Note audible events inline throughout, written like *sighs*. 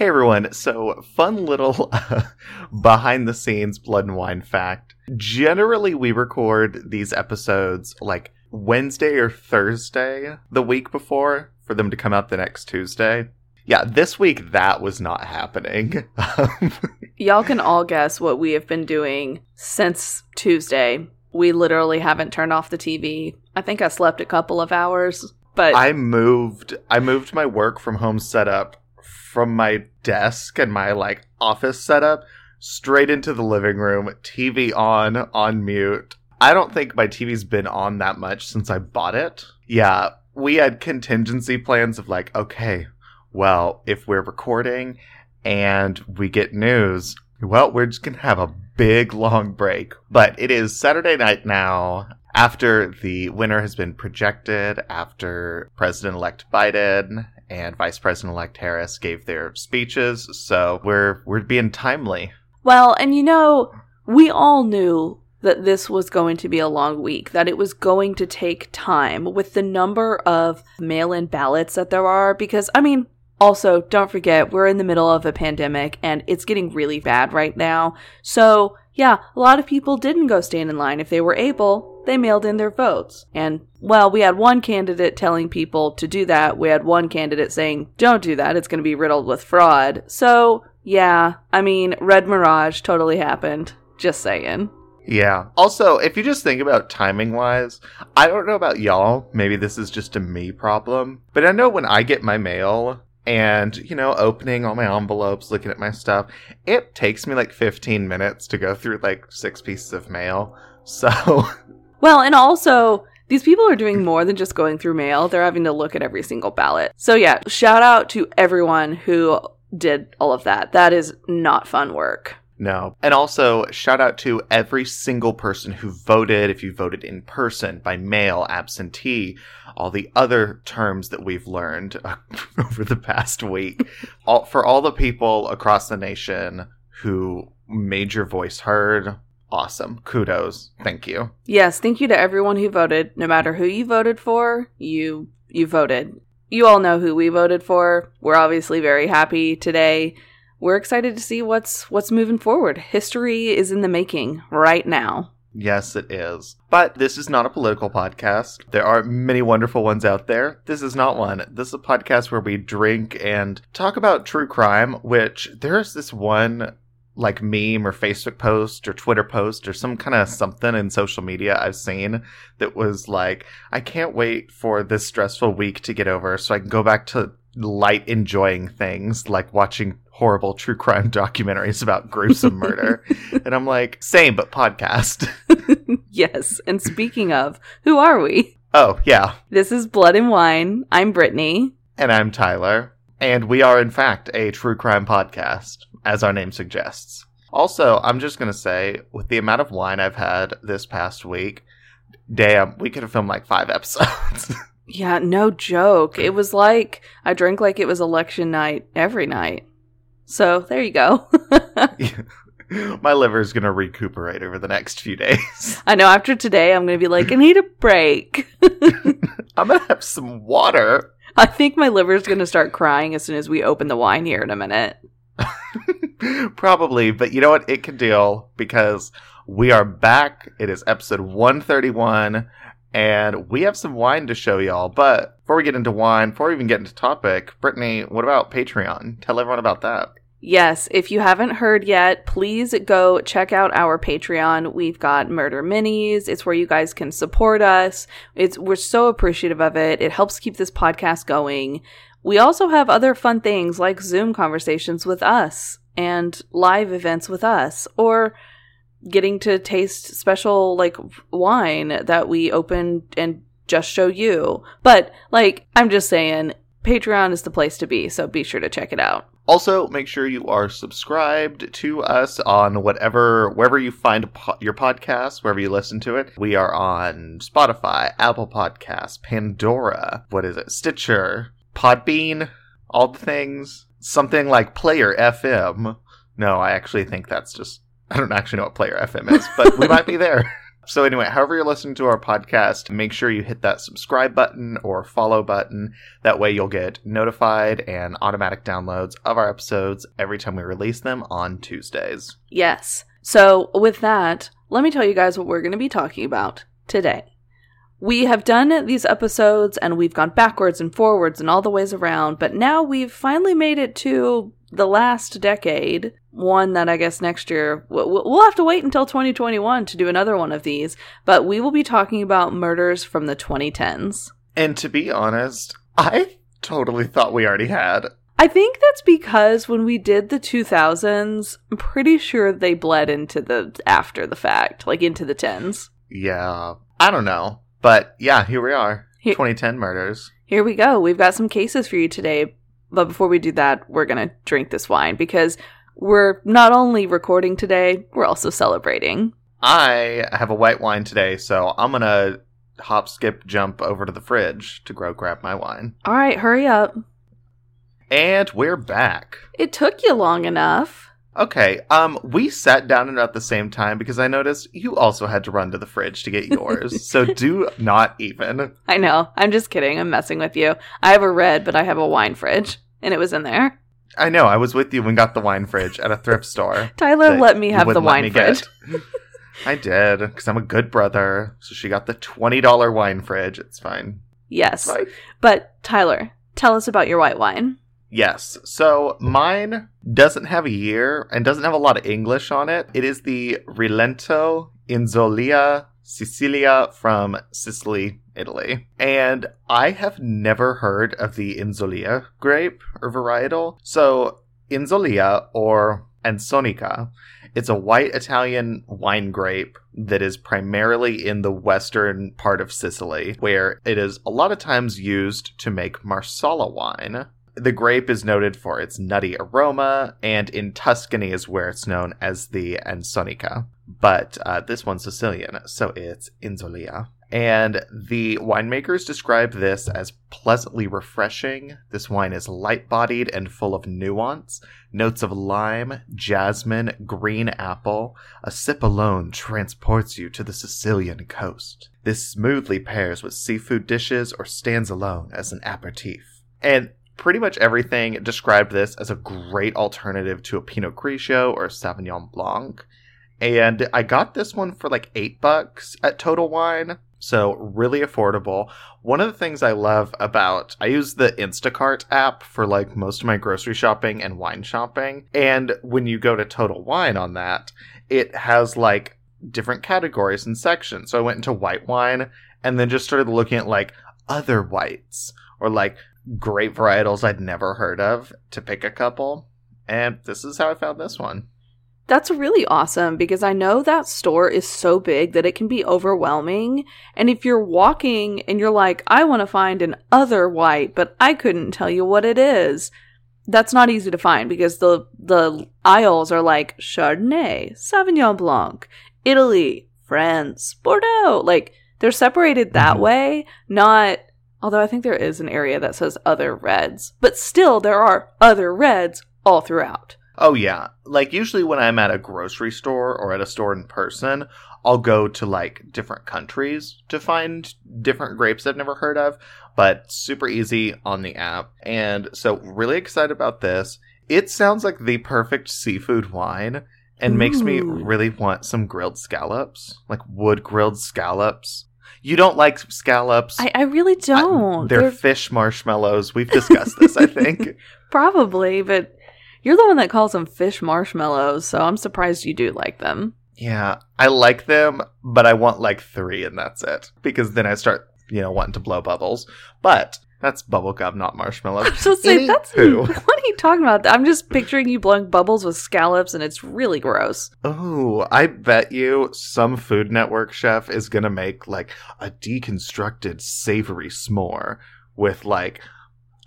Hey everyone, so fun little *laughs* uh, behind the scenes blood and wine fact. Generally, we record these episodes like Wednesday or Thursday the week before for them to come out the next Tuesday. Yeah, this week that was not happening. *laughs* Y'all can all guess what we have been doing since Tuesday. We literally haven't turned off the TV. I think I slept a couple of hours, but I moved I moved my work from home setup from my desk and my like office setup straight into the living room, TV on, on mute. I don't think my TV's been on that much since I bought it. Yeah, we had contingency plans of like, okay, well, if we're recording and we get news, well, we're just gonna have a big long break. But it is Saturday night now. After the winner has been projected, after President elect Biden and Vice President elect Harris gave their speeches, so we're we're being timely. well, and you know, we all knew that this was going to be a long week, that it was going to take time with the number of mail in ballots that there are. Because, I mean, also, don't forget, we're in the middle of a pandemic and it's getting really bad right now. So, yeah, a lot of people didn't go stand in line. If they were able, they mailed in their votes. And, well, we had one candidate telling people to do that. We had one candidate saying, don't do that. It's going to be riddled with fraud. So, yeah, I mean, Red Mirage totally happened. Just saying. Yeah. Also, if you just think about timing wise, I don't know about y'all. Maybe this is just a me problem. But I know when I get my mail and, you know, opening all my envelopes, looking at my stuff, it takes me like 15 minutes to go through like six pieces of mail. So, *laughs* Well, and also, these people are doing more than just going through mail. They're having to look at every single ballot. So, yeah, shout out to everyone who did all of that. That is not fun work. no. And also, shout out to every single person who voted, if you voted in person, by mail, absentee, all the other terms that we've learned uh, *laughs* over the past week. all, for all the people across the nation who made your voice heard, awesome. Kudos. Thank you. Yes, thank you to everyone who voted. No matter who you voted for, you you voted. You all know who we voted for. We're obviously very happy today. We're excited to see what's what's moving forward. History is in the making right now. Yes, it is. But this is not a political podcast. There are many wonderful ones out there. This is not one. This is a podcast where we drink and talk about true crime, which there's this one like meme or Facebook post or Twitter post or some kind of something in social media I've seen that was like, I can't wait for this stressful week to get over so I can go back to light enjoying things like watching horrible true crime *laughs* documentaries about gruesome murder. *laughs* and I'm like, same but podcast. *laughs* yes, and speaking of, who are we? oh, yeah. This is Blood and Wine. I'm Brittany. And I'm Tyler. And we are, in fact, a true crime podcast, as our name suggests. Also, I'm just going to say, with the amount of wine I've had this past week, damn, we could have filmed like five *laughs* episodes. Yeah, no joke. It was like I drank like it was election night every night. So there you go. *laughs* *laughs* My liver is going to recuperate over the next few days. I know after today, I'm going to be like, I need a break. I'm going to have some water. I think my liver is going to start crying as soon as we open the wine here in a minute. *laughs* Probably, but you know what? It can deal because we are back. It is episode 131, and we have some wine to show y'all. But before we get into wine, before we even get into topic, Brittany, what about Patreon? Tell everyone about that. Yes, if you haven't heard yet, please go check out our Patreon. We've got murder minis. It's where you guys can support us. It's we're so appreciative of it. It helps keep this podcast going. We also have other fun things like Zoom conversations with us and live events with us or getting to taste special like wine that we open and just show you. But like I'm just saying Patreon is the place to be, so be sure to check it out. Also, make sure you are subscribed to us on whatever, wherever you find po- your podcast, wherever you listen to it. We are on Spotify, Apple Podcasts, Pandora, what is it, Stitcher, Podbean, all the things. Something like Player FM. No, I actually think that's just, I don't actually know what Player FM is, but we might be there. *laughs* So, anyway, however you're listening to our podcast, make sure you hit that subscribe button or follow button. That way, you'll get notified and automatic downloads of our episodes every time we release them on Tuesdays. Yes. So, with that, let me tell you guys what we're going to be talking about today. We have done these episodes and we've gone backwards and forwards and all the ways around, but now we've finally made it to the last decade. One that I guess next year we'll have to wait until 2021 to do another one of these, but we will be talking about murders from the 2010s. And to be honest, I totally thought we already had. I think that's because when we did the 2000s, I'm pretty sure they bled into the after the fact, like into the 10s. Yeah. I don't know. But yeah, here we are. Here- 2010 murders. Here we go. We've got some cases for you today. But before we do that, we're going to drink this wine because we're not only recording today, we're also celebrating. I have a white wine today, so I'm going to hop, skip, jump over to the fridge to go grab my wine. All right, hurry up. And we're back. It took you long enough. Okay, um, we sat down and at the same time because I noticed you also had to run to the fridge to get yours. so *laughs* do not even. I know. I'm just kidding. I'm messing with you. I have a red, but I have a wine fridge, and it was in there. I know. I was with you when got the wine fridge at a thrift store. *laughs* Tyler let me have the wine fridge. *laughs* I did because I'm a good brother. So she got the twenty dollar wine fridge. It's fine. Yes. But Tyler, tell us about your white wine. Yes. So mine doesn't have a year and doesn't have a lot of English on it. It is the Rilento Inzolia Sicilia from Sicily, Italy. And I have never heard of the Inzolia grape or varietal. So Inzolia or Ansonica, it's a white Italian wine grape that is primarily in the western part of Sicily, where it is a lot of times used to make Marsala wine. The grape is noted for its nutty aroma, and in Tuscany is where it's known as the Ansonica. But uh, this one's Sicilian, so it's Inzolia. And the winemakers describe this as pleasantly refreshing. This wine is light bodied and full of nuance. Notes of lime, jasmine, green apple. A sip alone transports you to the Sicilian coast. This smoothly pairs with seafood dishes or stands alone as an aperitif. And pretty much everything described this as a great alternative to a Pinot Grigio or a Sauvignon Blanc. And I got this one for like eight bucks at Total Wine. So really affordable. One of the things I love about I use the Instacart app for like most of my grocery shopping and wine shopping. And when you go to Total Wine on that, it has like different categories and sections. So I went into white wine and then just started looking at like other whites or like great varietals I'd never heard of to pick a couple. And this is how I found this one. That's really awesome because I know that store is so big that it can be overwhelming. And if you're walking and you're like, I want to find an other white, but I couldn't tell you what it is, that's not easy to find because the the aisles are like Chardonnay, Sauvignon Blanc, Italy, France, Bordeaux. Like they're separated that Mhm. way, not although I think there is an area that says other reds, but still there are other reds all throughout. Oh yeah. Like usually when I'm at a grocery store or at a store in person, I'll go to like different countries to find different grapes I've never heard of, but super easy on the app. And so really excited about this. It sounds like the perfect seafood wine and makes me really want some grilled scallops, like wood grilled scallops. You don't like scallops. I, I really don't. They're, They're fish marshmallows. We've discussed this, I think. *laughs* probably, but you're the one that calls them fish marshmallows, so I'm surprised you do like them. Yeah, I like them, but I want like three and that's it. Because then I start, you know, wanting to blow bubbles. But that's bubblegum, not marshmallow. *laughs* I was just say that's Anywho. *laughs* what are you talking about? I'm just picturing you blowing bubbles with scallops, and it's really gross. Oh, I bet you some Food Network chef is gonna make like a deconstructed savory s'more with like,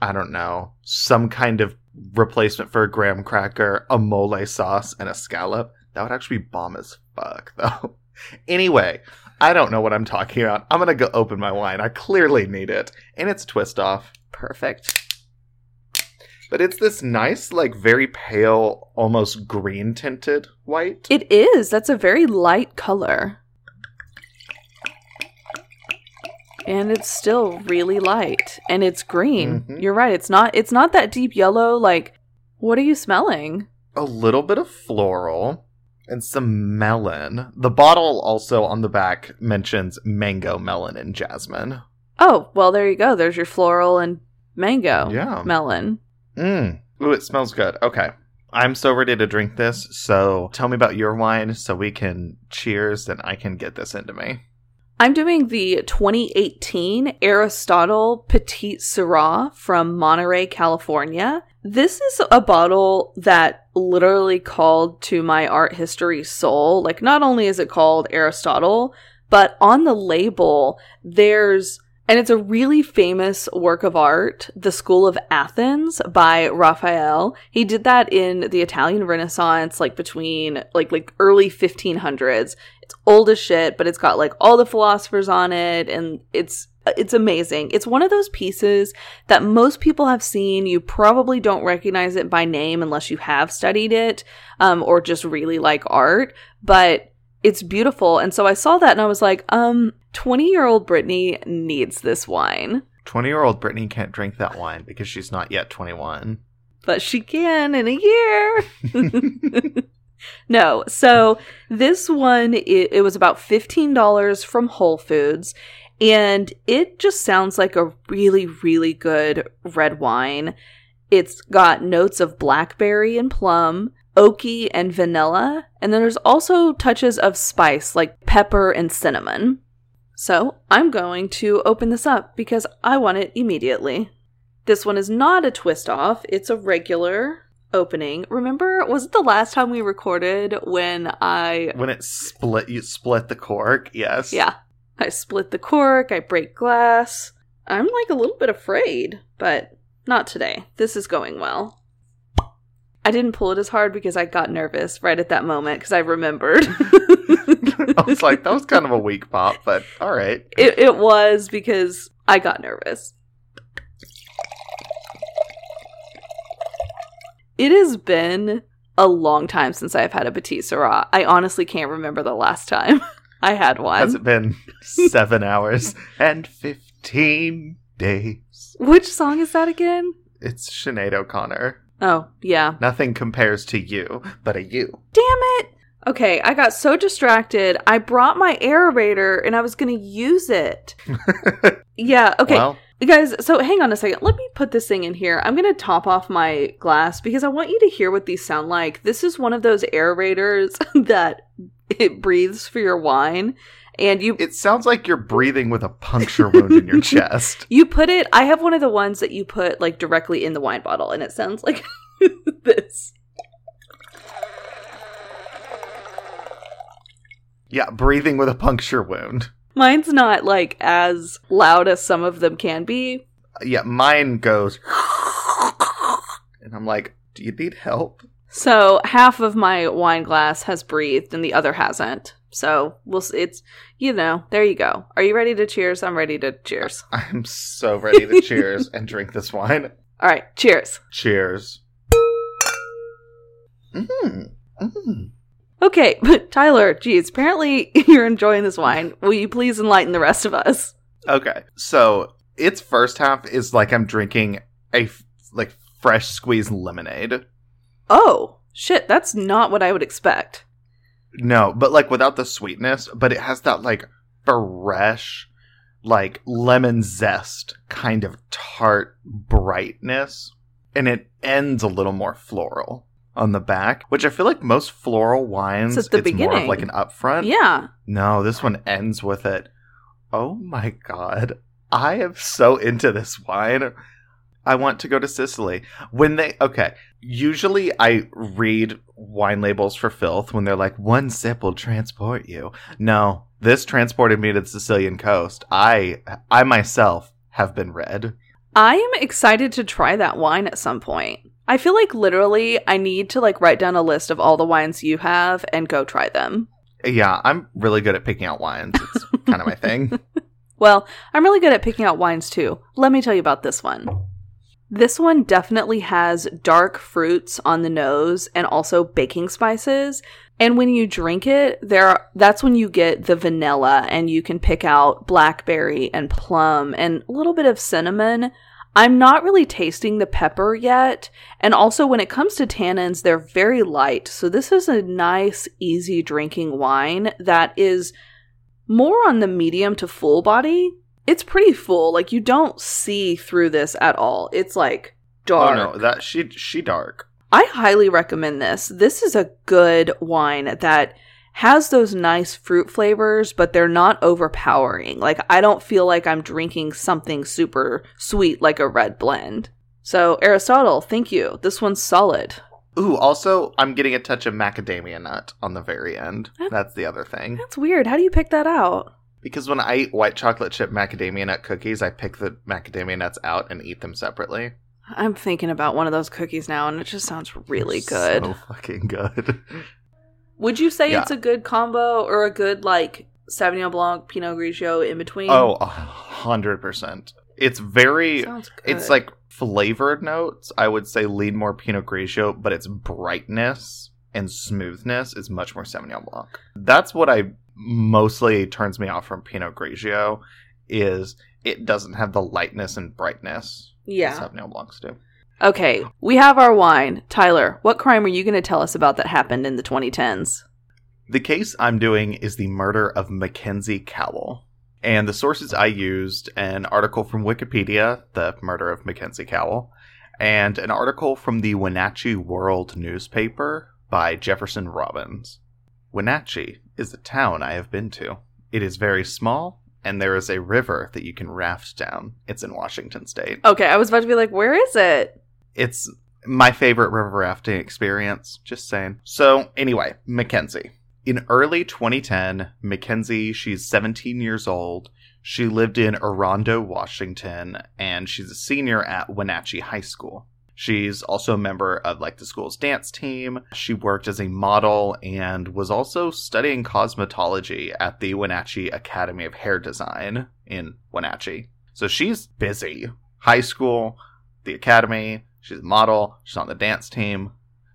I don't know, some kind of replacement for a graham cracker, a mole sauce, and a scallop. That would actually be bomb as fuck, though. *laughs* anyway, I don't know what I'm talking about. I'm gonna go open my wine. I clearly need it. And it's twist off. Perfect. But it's this nice, like very pale, almost green tinted white. It is. That's a very light color. and it's still really light and it's green. Mhm. You're right. It's not it's not that deep yellow like what are you smelling? A little bit of floral and some melon. The bottle also on the back mentions mango, melon, and jasmine. Oh, well there you go. There's your floral and mango Yeah. melon. Mm. Ooh, it smells good. Okay. I'm so ready to drink this. So tell me about your wine so we can cheers and I can get this into me. I'm doing the 2018 Aristotle Petite Syrah from Monterey, California. This is a bottle that literally called to my art history soul. Like, not only is it called Aristotle, but on the label, there's and it's a really famous work of art, The School of Athens by Raphael. He did that in the Italian Renaissance, like between like like early 1500s. It's old as shit, but it's got like all the philosophers on it, and it's it's amazing. It's one of those pieces that most people have seen. You probably don't recognize it by name unless you have studied it, um, or just really like art. But it's beautiful, and so I saw that and I was like, um, twenty year old Brittany needs this wine. 20 year old Brittany can't drink that wine because she's not yet 21. but she can in a year. *laughs* no, so this one it, it was about fifteen dollars from Whole Foods, and it just sounds like a really really good red wine. It's got notes of blackberry and plum, oaky and vanilla, and then there's also touches of spice like pepper and cinnamon. So I'm going to open this up because I want it immediately. This one is not a twist off, it's a regular opening. Remember, was it the last time we recorded when I. When it split, you split the cork. Yes. Yeah. I split the cork, I break glass. I'm like a little bit afraid, but not today. This is going well. I didn't pull it as hard because I got nervous right at that moment because I remembered. *laughs* I was like, that was kind of a weak pop, but all right. it, it was because I got nervous. It has been a long time since I've had a Petite Syrah. I honestly can't remember the last time *laughs* I had one. Has it been seven hours and 15 days? Which song is that again? It's Sinead O'Connor. Oh, yeah. Nothing compares to you, but a you. Damn it! Okay, I got so distracted. I brought my aerator and I was gonna use it. *laughs* yeah, okay. Well, Guys, so hang on a second. Let me put this thing in here. I'm going to top off my glass because I want you to hear what these sound like. This is one of those aerators *laughs* that it breathes for your wine and you it sounds like you're breathing with a puncture wound in your *laughs* chest. you put it I have one of the ones that you put like directly in the wine bottle and it sounds like *laughs* this. Yeah, breathing with a puncture wound. Mine's not like as loud as some of them can be. Yeah, mine goes. And I'm like, do you need help? So half of my wine glass has breathed and the other hasn't. So we'll s- it's you know, there you go. Are you ready to cheers? I'm ready to cheers. *laughs* I'm so ready to cheers and drink this wine. All right, cheers. Cheers. Mm. Mm. Okay, but *laughs* Tyler, geez, apparently *laughs* you're enjoying this wine. Will you please enlighten the rest of us? Okay, so its first half is like I'm drinking a f- like fresh squeezed lemonade. Oh, shit, that's not what I would expect. No, but like without the sweetness, but it has that like fresh, like lemon zest kind of tart brightness. And it ends a little more floral on the back, which I feel like most floral wines, It's at the more of like an upfront. Yeah. No, this one ends with it. Oh my god. I am so into this wine. I want to go to Sicily. When they okay, usually I read wine labels for filth when they're like one sip will transport you. No, this transported me to the Sicilian coast. I I myself have been read. I am excited to try that wine at some point. I feel like literally I need to like write down a list of all the wines you have and go try them. Yeah, I'm really good at picking out wines. It's kind of my thing. *laughs* Well, I'm really good at picking out wines too. Let me tell you about this one. This one definitely has dark fruits on the nose and also baking spices. And when you drink it, there that's when you get the vanilla and you can pick out blackberry and plum and a little bit of cinnamon. I'm not really tasting the pepper yet. And also when it comes to tannins, they're very light. So this is a nice easy drinking wine that is more on the medium to full body. It's pretty full. Like you don't see through this at all. It's like dark. Oh no, that she she dark. I highly recommend this. This is a good wine that has those nice fruit flavors, but they're not overpowering. Like, I don't feel like I'm drinking something super sweet like a red blend. So, Aristotle, thank you. This one's solid. Ooh, also, I'm getting a touch of macadamia nut on the very end. That's the other thing. That's weird. How do you pick that out? Because when I eat white chocolate chip macadamia nut cookies, I pick the macadamia nuts out and eat them separately. I'm thinking about one of those cookies now, and it just sounds really good. So fucking good. Would you say Yeah. it's a good combo or a good, like, Sauvignon Blanc, Pinot Grigio in between? Oh, a hundred percent. It's very. Sounds good. It's like flavored notes. I would say lean more Pinot Grigio, but its brightness and smoothness is much more Sauvignon Blanc. That's what I mostly turns me off from Pinot Grigio. Is it doesn't have the lightness and brightness yeah. that Sauvignon Blancs do. Okay, we have our wine. Tyler, what crime are you going to tell us about that happened in the 2010s? The case I'm doing is the murder of Mackenzie Cowell. And the sources I used an article from Wikipedia, the murder of Mackenzie Cowell, and an article from the Wenatchee World newspaper by Jefferson Robbins. Wenatchee is a town I have been to. It is very small, and there is a river that you can raft down. It's in Washington state. Okay, I was about to be like, where is it? It's my favorite river rafting experience. Just saying. So, anyway, Mackenzie. In early 2010, Mackenzie, she's 17 years old. She lived in Orondo, Washington, and she's a senior at Wenatchee High School. She's also a member of like the school's dance team. She worked as a model and was also studying cosmetology at the Wenatchee Academy of Hair Design in Wenatchee. So she's busy. High school, the academy, she's a model, she's on the dance team.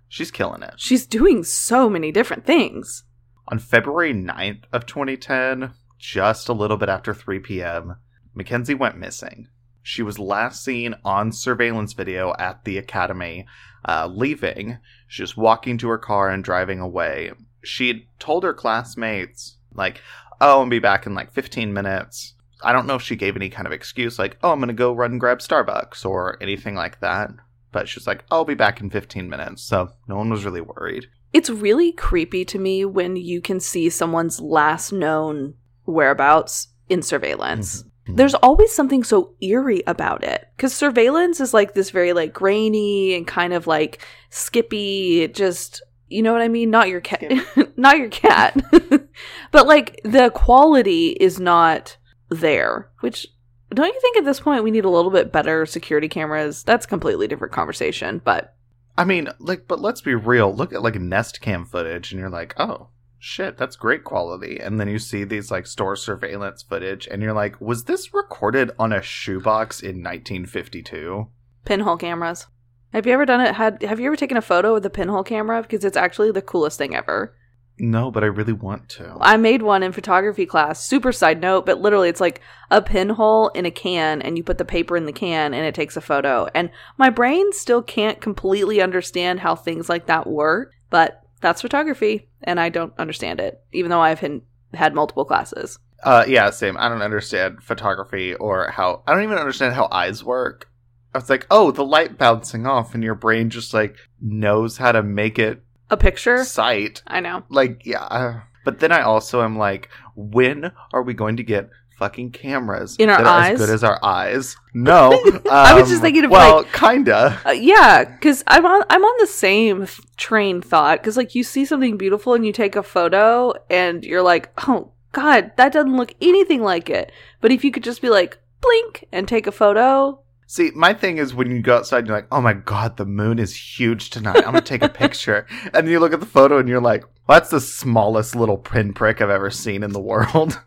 She's killing it. She's doing so many different things. On February 9th of 2010, just a little bit after 3 p.m., Mackenzie went missing. She was last seen on surveillance video at the academy, uh, leaving. She was walking to her car and driving away. She told her classmates, like, oh, I'll be back in like 15 minutes. I don't know if she gave any kind of excuse, like, oh, I'm going to go run and grab Starbucks or anything like that. But she was like, I'll be back in 15 minutes. So no one was really worried. It's really creepy to me when you can see someone's last known whereabouts in surveillance. Mhm. Mm-hmm. There's always something so eerie about it because surveillance is like this very like grainy and kind of like skippy. It just you know what I mean. Not your cat, *laughs* not your cat, *laughs* but like the quality is not there. Which don't you think at this point we need a little bit better security cameras? That's a completely different conversation, but I mean, like, but let's be real. Look at like Nest Cam footage, and you're like, oh shit, that's great quality. And then you see these like store surveillance footage, and you're like, was this recorded on a shoebox in 1952? pinhole cameras. Have you ever done it? Had Have you ever taken a photo with a pinhole camera? Because it's actually the coolest thing ever. No, but I really want to. I made one in photography class. Super side note, but literally it's like a pinhole in a can and you put the paper in the can and it takes a photo. And my brain still can't completely understand how things like that work, but that's photography and I don't understand it, even though I've had, had multiple classes. Uh, yeah, same. I don't understand photography or how. I don't even understand how eyes work. I was like, oh, the light bouncing off, and your brain just like knows how to make it A picture? sight. I know. like yeah uh, but then i also am like when are we going to get fucking cameras In our that are eyes? as good as our eyes no *laughs* I was just um, thinking of, well kinda Uh, yeah, because I'm on I'm on the same train thought. Because like you see something beautiful and you take a photo and you're like, oh god, that doesn't look anything like it. But if you could just be like blink and take a photo, see my thing is when you go outside and you're like oh my god the moon is huge tonight i'm gonna take a picture *laughs* and then you look at the photo and you're like well, that's the smallest little pinprick i've ever seen in the world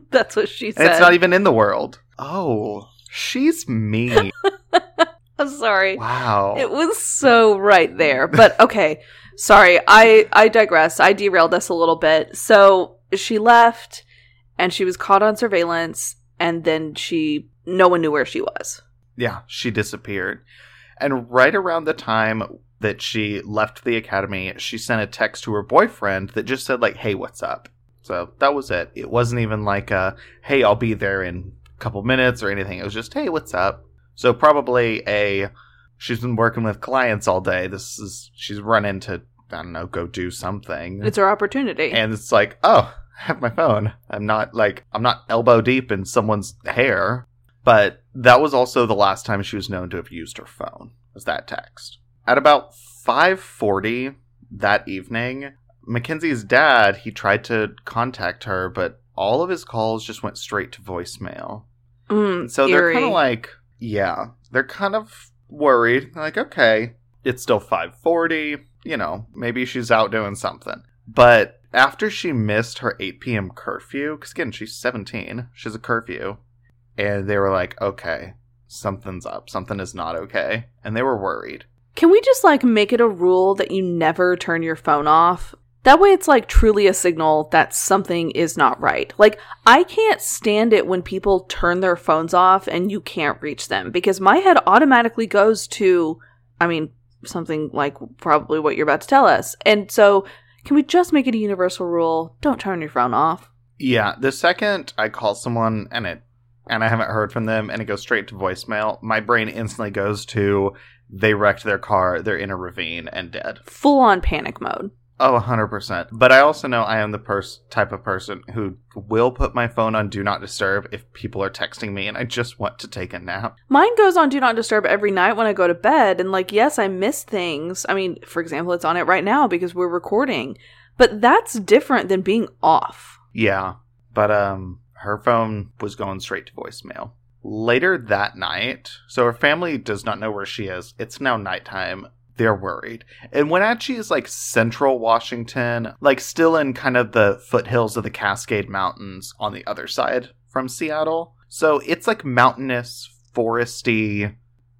*laughs* that's what she and said. it's not even in the world oh she's mean *laughs* I'm sorry. Wow. It was so right there. But *laughs* okay, sorry. I I digress. I derailed us a little bit. So she left and she was caught on surveillance and then she no one knew where she was. Yeah, she disappeared. And right around the time that she left the academy, she sent a text to her boyfriend that just said like, "Hey, what's up?" So that was it. It wasn't even like a, "Hey, I'll be there in a couple minutes" or anything. It was just, "Hey, what's up?" So probably a she's been working with clients all day. This is she's run into I don't know, go do something. It's her opportunity. and it's like, "Oh, I have my phone. I'm not like I'm not elbow deep in someone's hair." But that was also the last time she was known to have used her phone. Was that text. At about 5:40 that evening, Mackenzie's dad, he tried to contact her, but all of his calls just went straight to voicemail. Mm, So they're kind of like, yeah, they're kind of worried. Like, okay, it's still 5:40, you know, maybe she's out doing something. But after she missed her 8 p.m. curfew, because again, she's 17, she's a curfew, and they were like, okay, something's up, something is not okay, and they were worried. Can we just like make it a rule that you never turn your phone off? That way it's like truly a signal that something is not right. Like I can't stand it when people turn their phones off and you can't reach them because my head automatically goes to I mean something like probably what you're about to tell us. And so can we just make it a universal rule? Don't turn your phone off. Yeah, the second I call someone and it and I haven't heard from them and it goes straight to voicemail, my brain instantly goes to they wrecked their car, they're in a ravine and dead. Full on panic mode. Oh, 100%. But I also know I am the pers- type of person who will put my phone on do not disturb if people are texting me and I just want to take a nap. Mine goes on Do Not Disturb every night when I go to bed. And, like, yes, I miss things. I mean, for example, it's on it right now because we're recording. But that's different than being off. Yeah, but um her phone was going straight to voicemail. Later that night, so her family does not know where she is. It's now nighttime. They're worried. And Wenatchee is like central Washington, like still in kind of the foothills of the Cascade Mountains on the other side from Seattle. So it's like mountainous, foresty,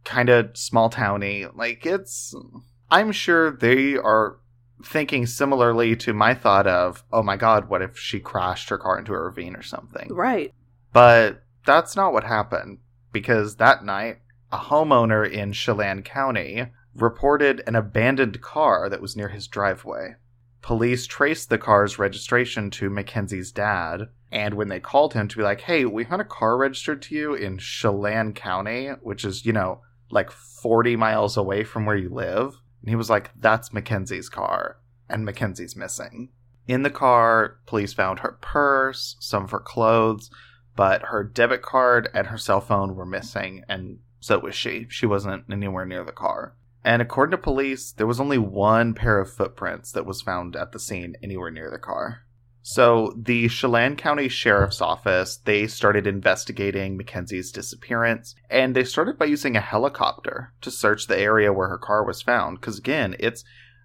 kind of small towny. Like it's I'm sure they are thinking similarly to my thought of, oh my god, what if she crashed her car into a ravine or something? Right. But that's not what happened because that night, a homeowner in Chelan County reported an abandoned car that was near his driveway. Police traced the car's registration to Mackenzie's dad, and when they called him to be like, hey, we had a car registered to you in Chelan County, which is, you know, like 40 miles away from where you live, and he was like, that's Mackenzie's car, and Mackenzie's missing. In the car, police found her purse, some of her clothes, but her debit card and her cell phone were missing, and so was she. She wasn't anywhere near the car. And according to police, there was only one pair of footprints that was found at the scene anywhere near the car. So the Chelan County Sheriff's Office, they started investigating Mackenzie's disappearance, and they started by using a helicopter to search the area where her car was found. Because again, it's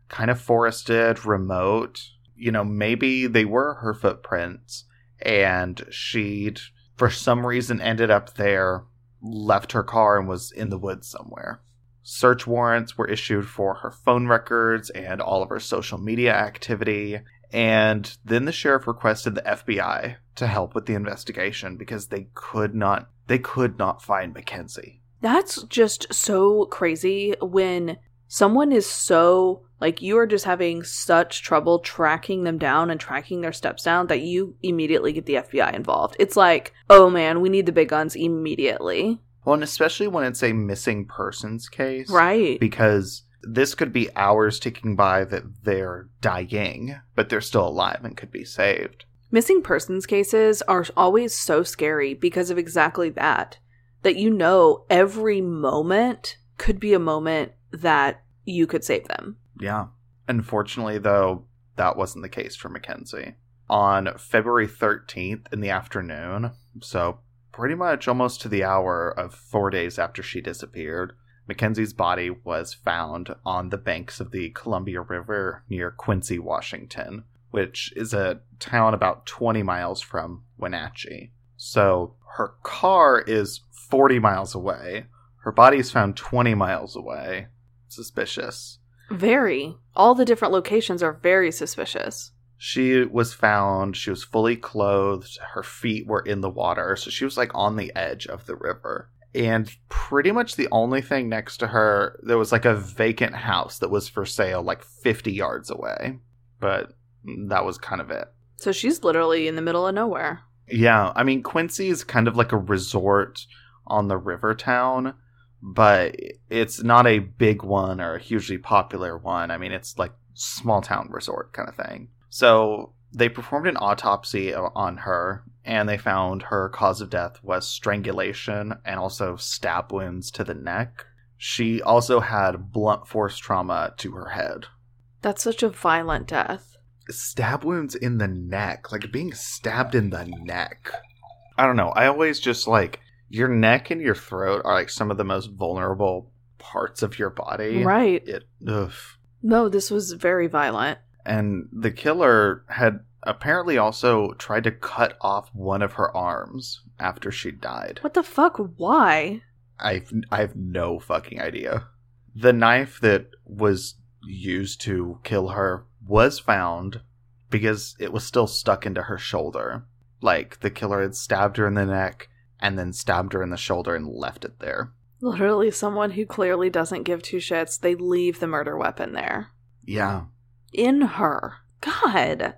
kind of forested, remote. You know, maybe they were her footprints, and she'd, for some reason, ended up there, left her car, and was in the woods somewhere. Search warrants were issued for her phone records and all of her social media activity. And then the sheriff requested the FBI to help with the investigation because they could not they could not find Mackenzie. That's just so crazy when someone is so like you are just having such trouble tracking them down and tracking their steps down that you immediately get the FBI involved. It's like, oh man, we need the big guns immediately. Well, and especially when it's a missing persons case. Right. Because this could be hours ticking by that they're dying, but they're still alive and could be saved. Missing persons cases are always so scary because of exactly that. That you know every moment could be a moment that you could save them. Yeah. Unfortunately, though, that wasn't the case for Mackenzie. On February 13th in the afternoon, so pretty much almost to the hour of four days after she disappeared, Mackenzie's body was found on the banks of the Columbia River near Quincy, Washington, which is a town about 20 miles from Wenatchee. So her car is 40 miles away. Her body is found 20 miles away. Suspicious. Very. All the different locations are very suspicious. She was found, she was fully clothed, her feet were in the water, so she was like on the edge of the river. And pretty much the only thing next to her, there was like a vacant house that was for sale like 50 yards away. But that was kind of it. So she's literally in the middle of nowhere. Yeah, I mean, Quincy is kind of like a resort on the river town, but it's not a big one or a hugely popular one. I mean, it's like small town resort kind of thing. So they performed an autopsy on her and they found her cause of death was strangulation and also stab wounds to the neck. She also had blunt force trauma to her head. That's such a violent death. Stab wounds in the neck, like being stabbed in the neck. I don't know. I always just like your neck and your throat are like some of the most vulnerable parts of your body. Right. It, ugh. No, this was very violent. And the killer had apparently also tried to cut off one of her arms after she died. What the fuck? Why? I've I have no fucking idea. The knife that was used to kill her was found because it was still stuck into her shoulder. Like the killer had stabbed her in the neck and then stabbed her in the shoulder and left it there. Literally, someone who clearly doesn't give two shits, they leave the murder weapon there. Yeah. In her. God.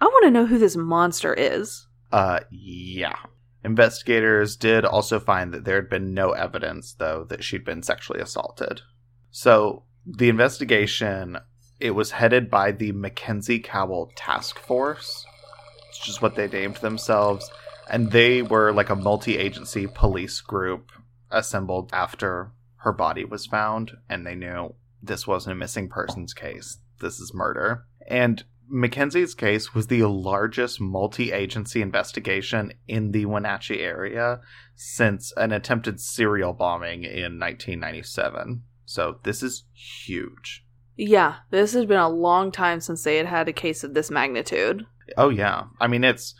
I want to know who this monster is. Uh, yeah. Investigators did also find that there had been no evidence, though, that she'd been sexually assaulted. So the investigation it was headed by the Mackenzie Cowell Task Force, which is what they named themselves, and they were like a multi-agency police group assembled after her body was found, and they knew this wasn't a missing persons case. This is murder. And Mackenzie's case was the largest multi agency investigation in the Wenatchee area since an attempted serial bombing in 1997. So this is huge. Yeah, this has been a long time since they had had a case of this magnitude. Oh, yeah. I mean, it's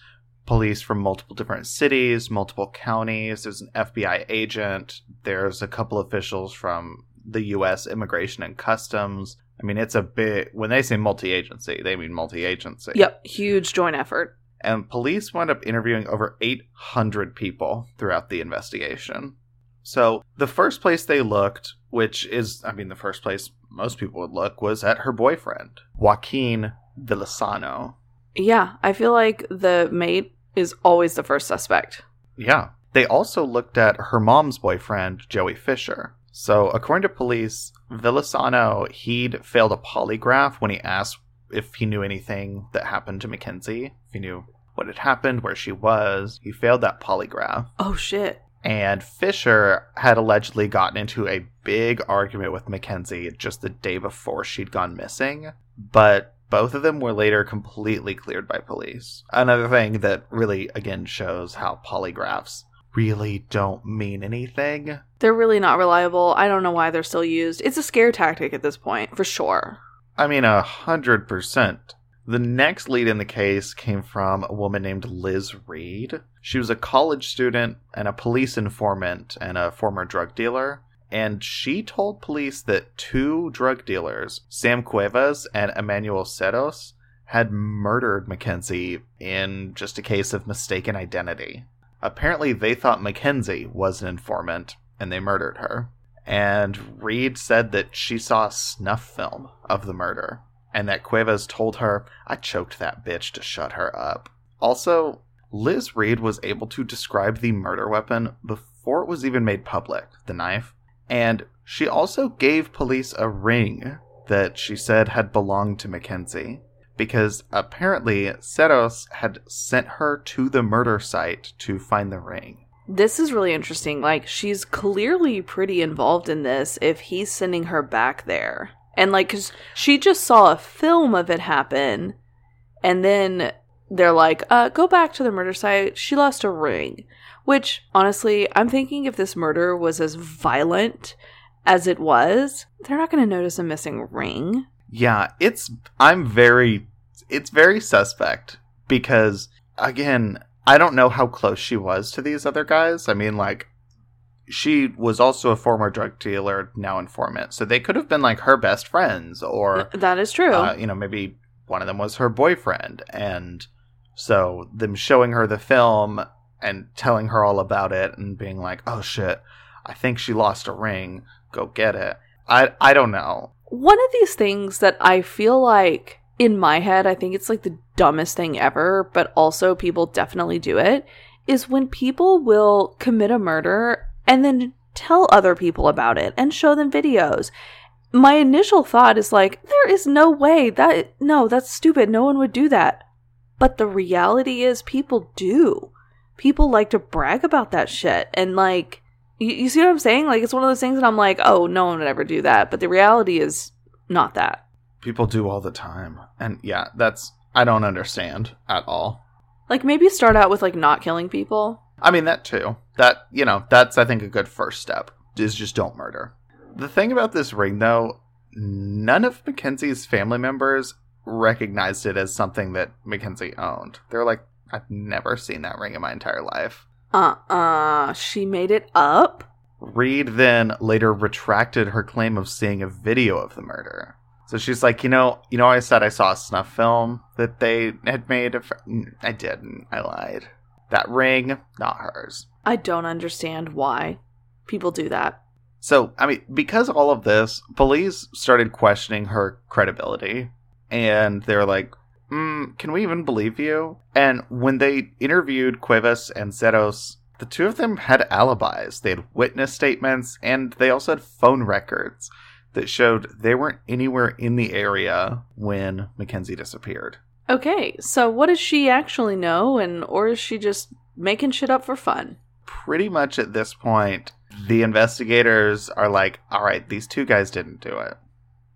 police from multiple different cities, multiple counties. There's an FBI agent. There's a couple officials from the U.S. Immigration and Customs. I mean, it's a bit, when they say multi agency, they mean multi agency. Yep, huge joint effort. And police wound up interviewing over 800 people throughout the investigation. So the first place they looked, which is, I mean, the first place most people would look, was at her boyfriend, Joaquin Villasano. Yeah, I feel like the mate is always the first suspect. Yeah. They also looked at her mom's boyfriend, Joey Fisher. So, according to police, Villasano, he'd failed a polygraph when he asked if he knew anything that happened to Mackenzie, if he knew what had happened, where she was. He failed that polygraph. Oh, shit. And Fisher had allegedly gotten into a big argument with Mackenzie just the day before she'd gone missing. But both of them were later completely cleared by police. Another thing that really, again, shows how polygraphs really don't mean anything. They're really not reliable. I don't know why they're still used. It's a scare tactic at this point, for sure. I mean, a hundred percent. The next lead in the case came from a woman named Liz Reed. She was a college student and a police informant and a former drug dealer. And she told police that two drug dealers, Sam Cuevas and Emmanuel Ceros, had murdered Mackenzie in just a case of mistaken identity. Apparently, they thought Mackenzie was an informant and they murdered her. And Reed said that she saw a snuff film of the murder and that Cuevas told her, I choked that bitch to shut her up. Also, Liz Reed was able to describe the murder weapon before it was even made public, the knife, and she also gave police a ring that she said had belonged to Mackenzie because apparently Ceros had sent her to the murder site to find the ring. This is really interesting. Like, she's clearly pretty involved in this if he's sending her back there. And, like, because she just saw a film of it happen, and then they're like, uh, go back to the murder site. She lost a ring. Which, honestly, I'm thinking if this murder was as violent as it was, they're not going to notice a missing ring. Yeah, it's. I'm very. It's very suspect because, again, I don't know how close she was to these other guys. I mean, like, she was also a former drug dealer, now informant. So they could have been like her best friends, or that is true. uh, you know, maybe one of them was her boyfriend, and so them showing her the film and telling her all about it and being like, "Oh shit, I think she lost a ring. Go get it." I I don't know. One of these things that I feel like in my head, I think it's like the dumbest thing ever, but also people definitely do it, is when people will commit a murder and then tell other people about it and show them videos. My initial thought is like, there is no way that, no, that's stupid. No one would do that. But the reality is, people do. People like to brag about that shit. And like, you, you see what I'm saying? Like, it's one of those things that I'm like, oh, no one would ever do that. But the reality is not that. People do all the time, and yeah, that's I don't understand at all. Like, maybe start out with like not killing people. I mean that too. That you know, that's I think a good first step is just don't murder. The thing about this ring though, none of Mackenzie's family members recognized it as something that Mackenzie owned. They're like, I've never seen that ring in my entire life. Uh uh She made it up? Reed then later retracted her claim of seeing a video of the murder. So she's like, you know, you know, I said I saw a snuff film that they had made. I didn't. I lied. That ring, not hers. I don't understand why people do that. So, I mean, because of all of this, police started questioning her credibility. And they're like, mm, can we even believe you? And when they interviewed Cuevas and Cerros, the two of them had alibis. They had witness statements, and they also had phone records that showed they weren't anywhere in the area when Mackenzie disappeared. Okay, so what does she actually know, and or is she just making shit up for fun? Pretty much at this point, the investigators are like, all right, these two guys didn't do it.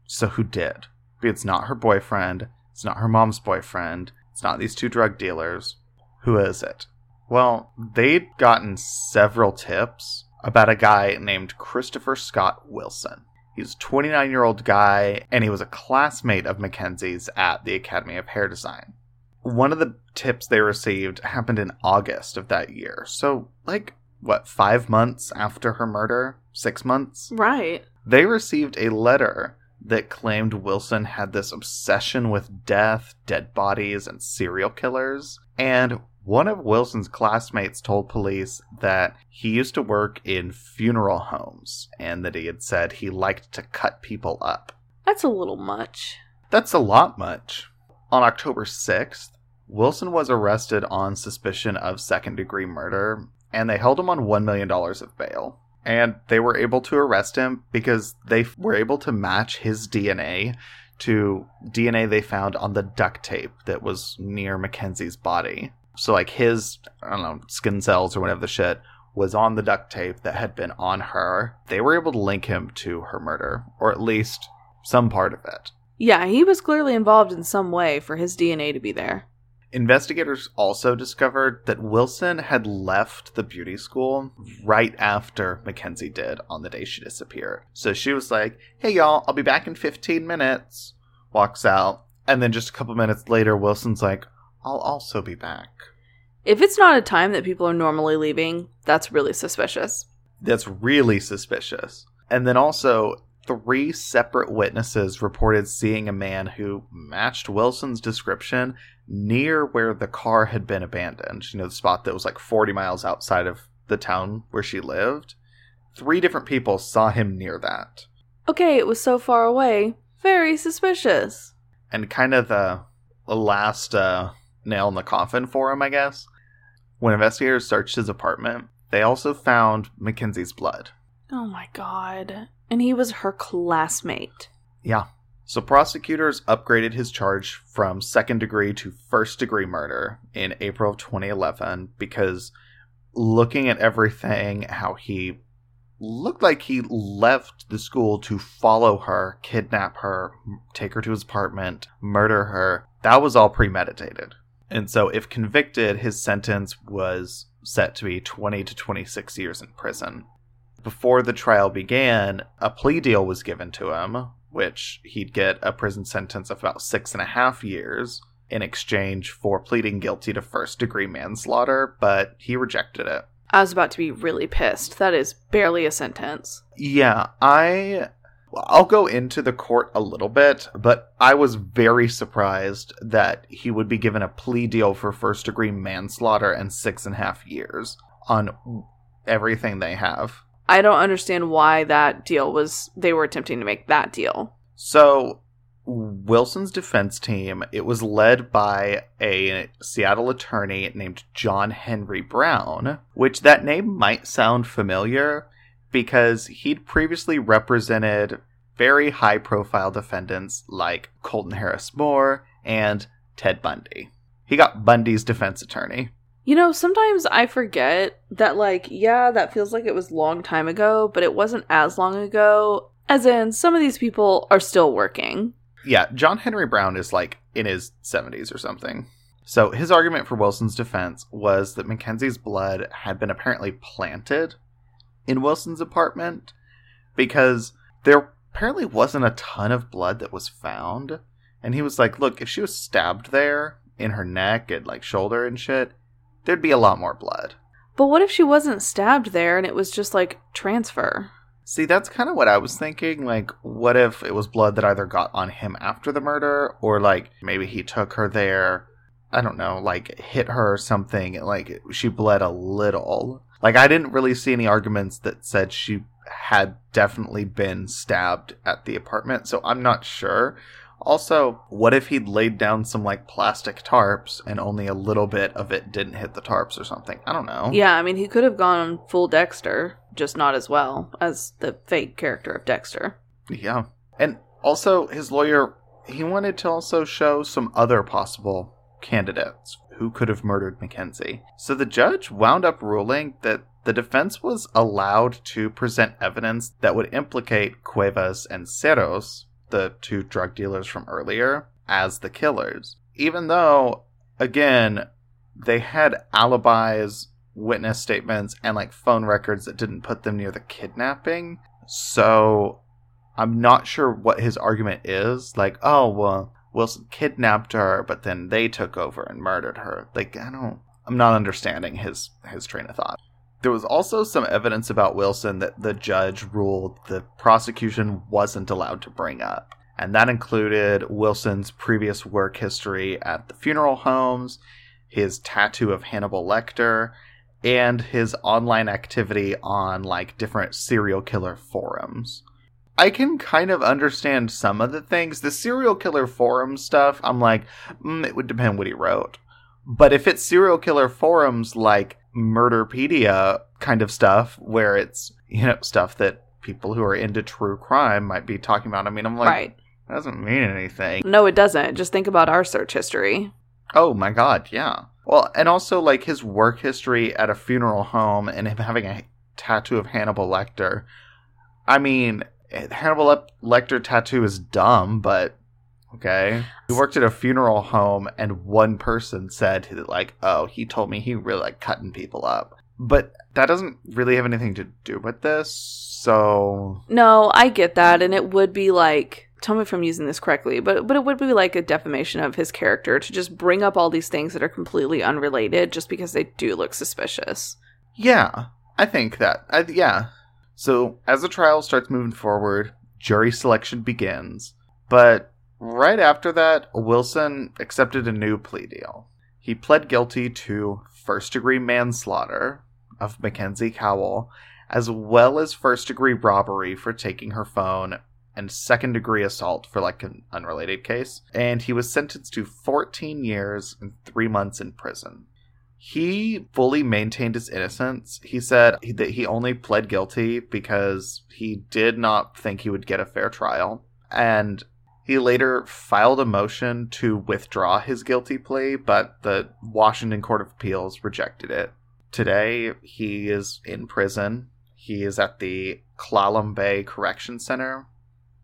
So who did? It's not her boyfriend, it's not her mom's boyfriend, it's not these two drug dealers. Who is it? Well, they'd gotten several tips about a guy named Christopher Scott Wilson. He's a 29 year old guy, and he was a classmate of Mackenzie's at the Academy of Hair Design. One of the tips they received happened in August of that year. So, like, what, five months after her murder? Six months? Right. They received a letter that claimed Wilson had this obsession with death, dead bodies, and serial killers. And one of Wilson's classmates told police that he used to work in funeral homes and that he had said he liked to cut people up. That's a little much. That's a lot much. On October 6th, Wilson was arrested on suspicion of second degree murder and they held him on $1 million of bail. And they were able to arrest him because they were able to match his DNA to DNA they found on the duct tape that was near Mackenzie's body. So like his, I don't know, skin cells or whatever the shit was on the duct tape that had been on her. They were able to link him to her murder, or at least some part of it. Yeah, he was clearly involved in some way for his DNA to be there. Investigators also discovered that Wilson had left the beauty school right after Mackenzie did on the day she disappeared. So she was like, hey y'all, I'll be back in 15 minutes. Walks out. And then just a couple minutes later, Wilson's like, I'll also be back. If it's not a time that people are normally leaving, that's really suspicious. That's really suspicious. And then also, three separate witnesses reported seeing a man who matched Wilson's description near where the car had been abandoned. You know, the spot that was like 40 miles outside of the town where she lived. Three different people saw him near that. Okay, it was so far away. Very suspicious. And kind of the, the last uh, nail in the coffin for him, I guess. When investigators searched his apartment, they also found Mackenzie's blood. Oh my god. And he was her classmate. Yeah. So prosecutors upgraded his charge from second degree to first degree murder in April of 2011 because looking at everything, how he looked like he left the school to follow her, kidnap her, take her to his apartment, murder her, that was all premeditated. And so, if convicted, his sentence was set to be 20 to 26 years in prison. Before the trial began, a plea deal was given to him, which he'd get a prison sentence of about six and a half years in exchange for pleading guilty to first degree manslaughter, but he rejected it. I was about to be really pissed. That is barely a sentence. Yeah, I I'll go into the court a little bit, but I was very surprised that he would be given a plea deal for first degree manslaughter and six and a half years on everything they have. I don't understand why that deal was they were attempting to make that deal. So Wilson's defense team, it was led by a Seattle attorney named John Henry Brown, which that name might sound familiar because he'd previously represented very high profile defendants like Colton Harris Moore and Ted Bundy. He got Bundy's defense attorney. You know, sometimes I forget that, like, yeah, that feels like it was a long time ago, but it wasn't as long ago. As in, some of these people are still working. Yeah, John Henry Brown is like in his 70s or something. So his argument for Wilson's defense was that Mackenzie's blood had been apparently planted in Wilson's apartment because there apparently wasn't a ton of blood that was found. And he was like, look, if she was stabbed there in her neck and like shoulder and shit, there'd be a lot more blood. But what if she wasn't stabbed there and it was just like transfer? See, that's kind of what I was thinking. Like, what if it was blood that either got on him after the murder, or like maybe he took her there, I don't know, like hit her or something, like she bled a little. Like, I didn't really see any arguments that said she had definitely been stabbed at the apartment, so I'm not sure. Also, what if he'd laid down some like plastic tarps and only a little bit of it didn't hit the tarps or something? I don't know. Yeah, I mean, he could have gone full Dexter, just not as well as the fake character of Dexter. Yeah. And also, his lawyer, he wanted to also show some other possible candidates who could have murdered Mackenzie. So the judge wound up ruling that the defense was allowed to present evidence that would implicate Cuevas and Cerros, the two drug dealers from earlier, as the killers. Even though, again, they had alibis, witness statements, and like phone records that didn't put them near the kidnapping. So I'm not sure what his argument is. Like, oh, well, Wilson kidnapped her, but then they took over and murdered her. Like, I don't. I'm not understanding his his train of thought. There was also some evidence about Wilson that the judge ruled the prosecution wasn't allowed to bring up. And that included Wilson's previous work history at the funeral homes, his tattoo of Hannibal Lecter, and his online activity on like different serial killer forums. I can kind of understand some of the things. The serial killer forum stuff, I'm like, mm, it would depend what he wrote. But if it's serial killer forums like Murderpedia kind of stuff, where it's, you know, stuff that people who are into true crime might be talking about, I mean, I'm like, right. that doesn't mean anything. No, it doesn't. Just think about our search history. Oh my god, yeah. Well, and also like his work history at a funeral home and him having a tattoo of Hannibal Lecter. I mean, Hannibal Lecter tattoo is dumb, but okay. He worked at a funeral home, and one person said like, "Oh, he told me he really like cutting people up," but that doesn't really have anything to do with this. So no, I get that, and it would be like. Tell me if I'm using this correctly, but but it would be like a defamation of his character to just bring up all these things that are completely unrelated just because they do look suspicious. Yeah, I think that. I, yeah, so, as the trial starts moving forward, jury selection begins. But right after that, Wilson accepted a new plea deal. He pled guilty to first degree manslaughter of Mackenzie Cowell, as well as first degree robbery for taking her phone and second degree assault for like an unrelated case. And he was sentenced to 14 years and three months in prison. He fully maintained his innocence. He said that he only pled guilty because he did not think he would get a fair trial. And he later filed a motion to withdraw his guilty plea, but the Washington Court of Appeals rejected it. Today, he is in prison. He is at the Clallam Bay Correction Center,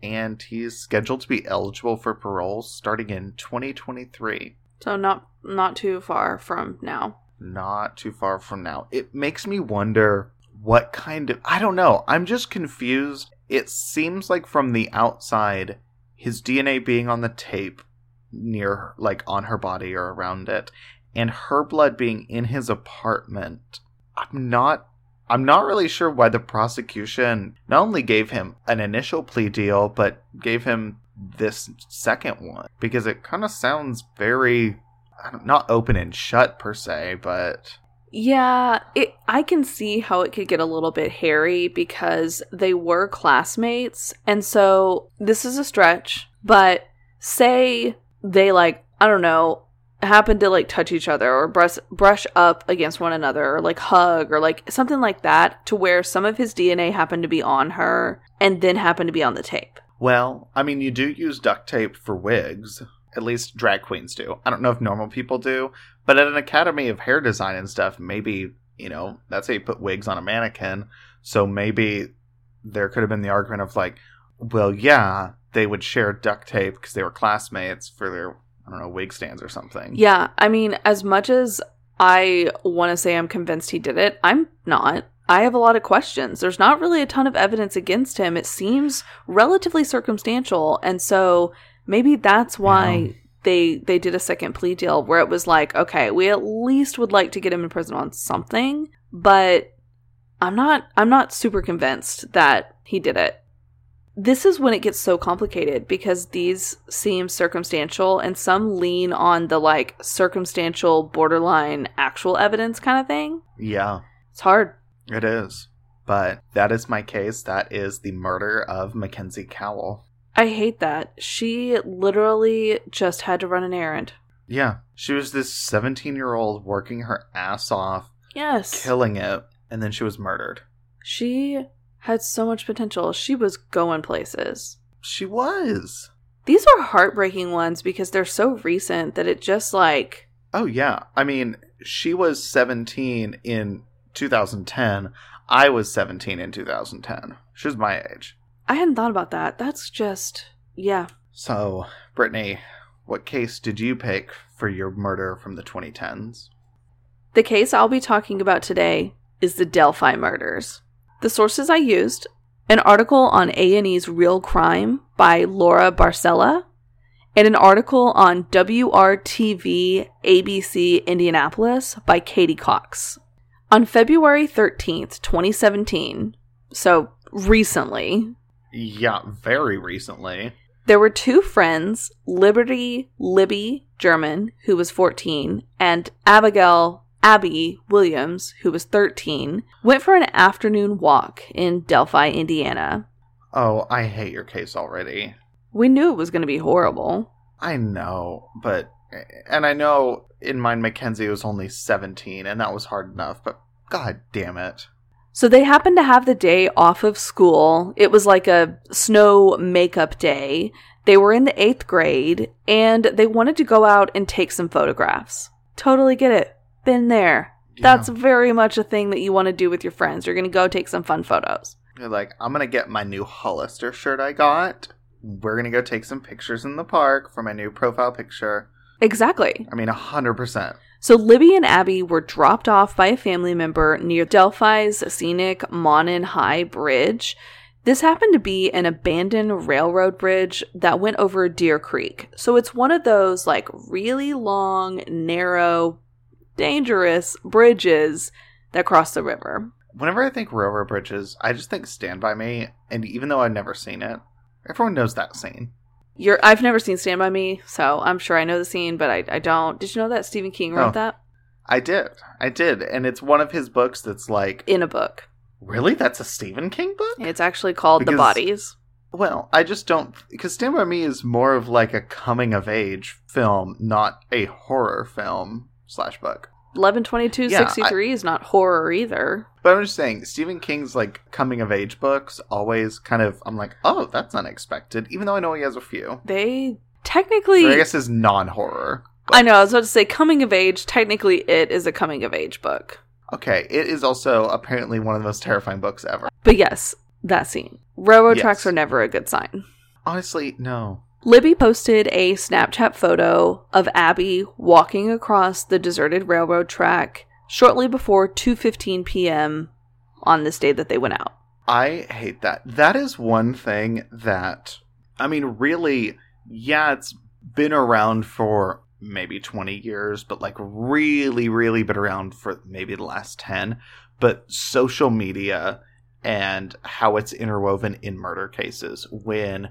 and he's scheduled to be eligible for parole starting in 2023. So not not too far from now not too far from now. It makes me wonder what kind of. I don't know. I'm just confused. It seems like from the outside, his DNA being on the tape near, like on her body or around it, and her blood being in his apartment. I'm not I'm not really sure why the prosecution not only gave him an initial plea deal, but gave him this second one because it kind of sounds very not open and shut per se, but yeah, it I can see how it could get a little bit hairy because they were classmates. And so this is a stretch, but say they like I don't know, happen to like touch each other or brush brush up against one another or like hug or like something like that to where some of his DNA happened to be on her and then happened to be on the tape. Well, I mean, you do use duct tape for wigs. At least drag queens do. I don't know if normal people do, but at an academy of hair design and stuff, maybe, you know, that's how you put wigs on a mannequin. So maybe there could have been the argument of like, well, yeah, they would share duct tape because they were classmates for their I don't know, wig stands or something. Yeah, I mean, as much as I want to say I'm convinced he did it, I'm not. I have a lot of questions. There's not really a ton of evidence against him. It seems relatively circumstantial, and so maybe that's why yeah. they they did a second plea deal where it was like, okay, we at least would like to get him in prison on something, but I'm not I'm not super convinced that he did it this is when it gets so complicated because these seem circumstantial and some lean on the like circumstantial borderline actual evidence kind of thing. Yeah. It's hard. It is. But that is my case. That is the murder of Mackenzie Cowell. I hate that. She literally just had to run an errand. Yeah. She was this 17 year old working her ass off. Yes. Killing it. And then she was murdered. She had so much potential. She was going places. She was. These are heartbreaking ones because they're so recent that it just like. Oh, yeah. I mean, she was 17 in 2010. I was 17 in 2010. She was my age. I hadn't thought about that. That's just. Yeah. So, Brittany, what case did you pick for your murder from the 2010s? The case I'll be talking about today is the Delphi murders. The sources I used an article on A&E's Real Crime by Laura Barcella and an article on WRTV ABC Indianapolis by Katie Cox. On February 13th, 2017, so recently. Yeah, very recently. There were two friends, Liberty Libby German, who was 14, and Abigail Abby Williams, who was 13, went for an afternoon walk in Delphi, Indiana. Oh, I hate your case already. We knew it was going to be horrible. I know, but. And I know in mind Mackenzie was only 17, and that was hard enough, but god damn it. So they happened to have the day off of school. It was like a snow makeup day. They were in the eighth grade, and they wanted to go out and take some photographs. Totally get it been there. Yeah. That's very much a thing that you want to do with your friends. You're going to go take some fun photos. You're like, I'm going to get my new Hollister shirt I got. We're going to go take some pictures in the park for my new profile picture. Exactly. I mean, 100%. So Libby and Abby were dropped off by a family member near Delphi's scenic Monon High Bridge. This happened to be an abandoned railroad bridge that went over Deer Creek. So it's one of those like really long, narrow dangerous bridges that cross the river. Whenever I think railroad bridges, I just think Stand By Me, and even though I've never seen it, everyone knows that scene. You're, I've never seen Stand By Me, so I'm sure I know the scene, but I, I don't. Did you know that Stephen King wrote oh, that? I did. I did. And it's one of his books that's like. In a book. Really? That's a Stephen King book? It's actually called because, The Bodies. Well, I just don't. Because Stand By Me is more of like a coming of age film, not a horror film slash book. 112263 yeah, is not horror either. But I'm just saying, Stephen King's like coming of age books always kind of I'm like, oh, that's unexpected, even though I know he has a few. They technically or I guess is non horror. I know, I was about to say coming of age, technically it is a coming of age book. Okay. It is also apparently one of the most terrifying books ever. But yes, that scene. Railroad yes. tracks are never a good sign. Honestly, no. Libby posted a Snapchat photo of Abby walking across the deserted railroad track shortly before 2:15 p.m. on this day that they went out. I hate that. That is one thing that I mean really yeah, it's been around for maybe 20 years, but like really, really been around for maybe the last 10. But social media and how it's interwoven in murder cases when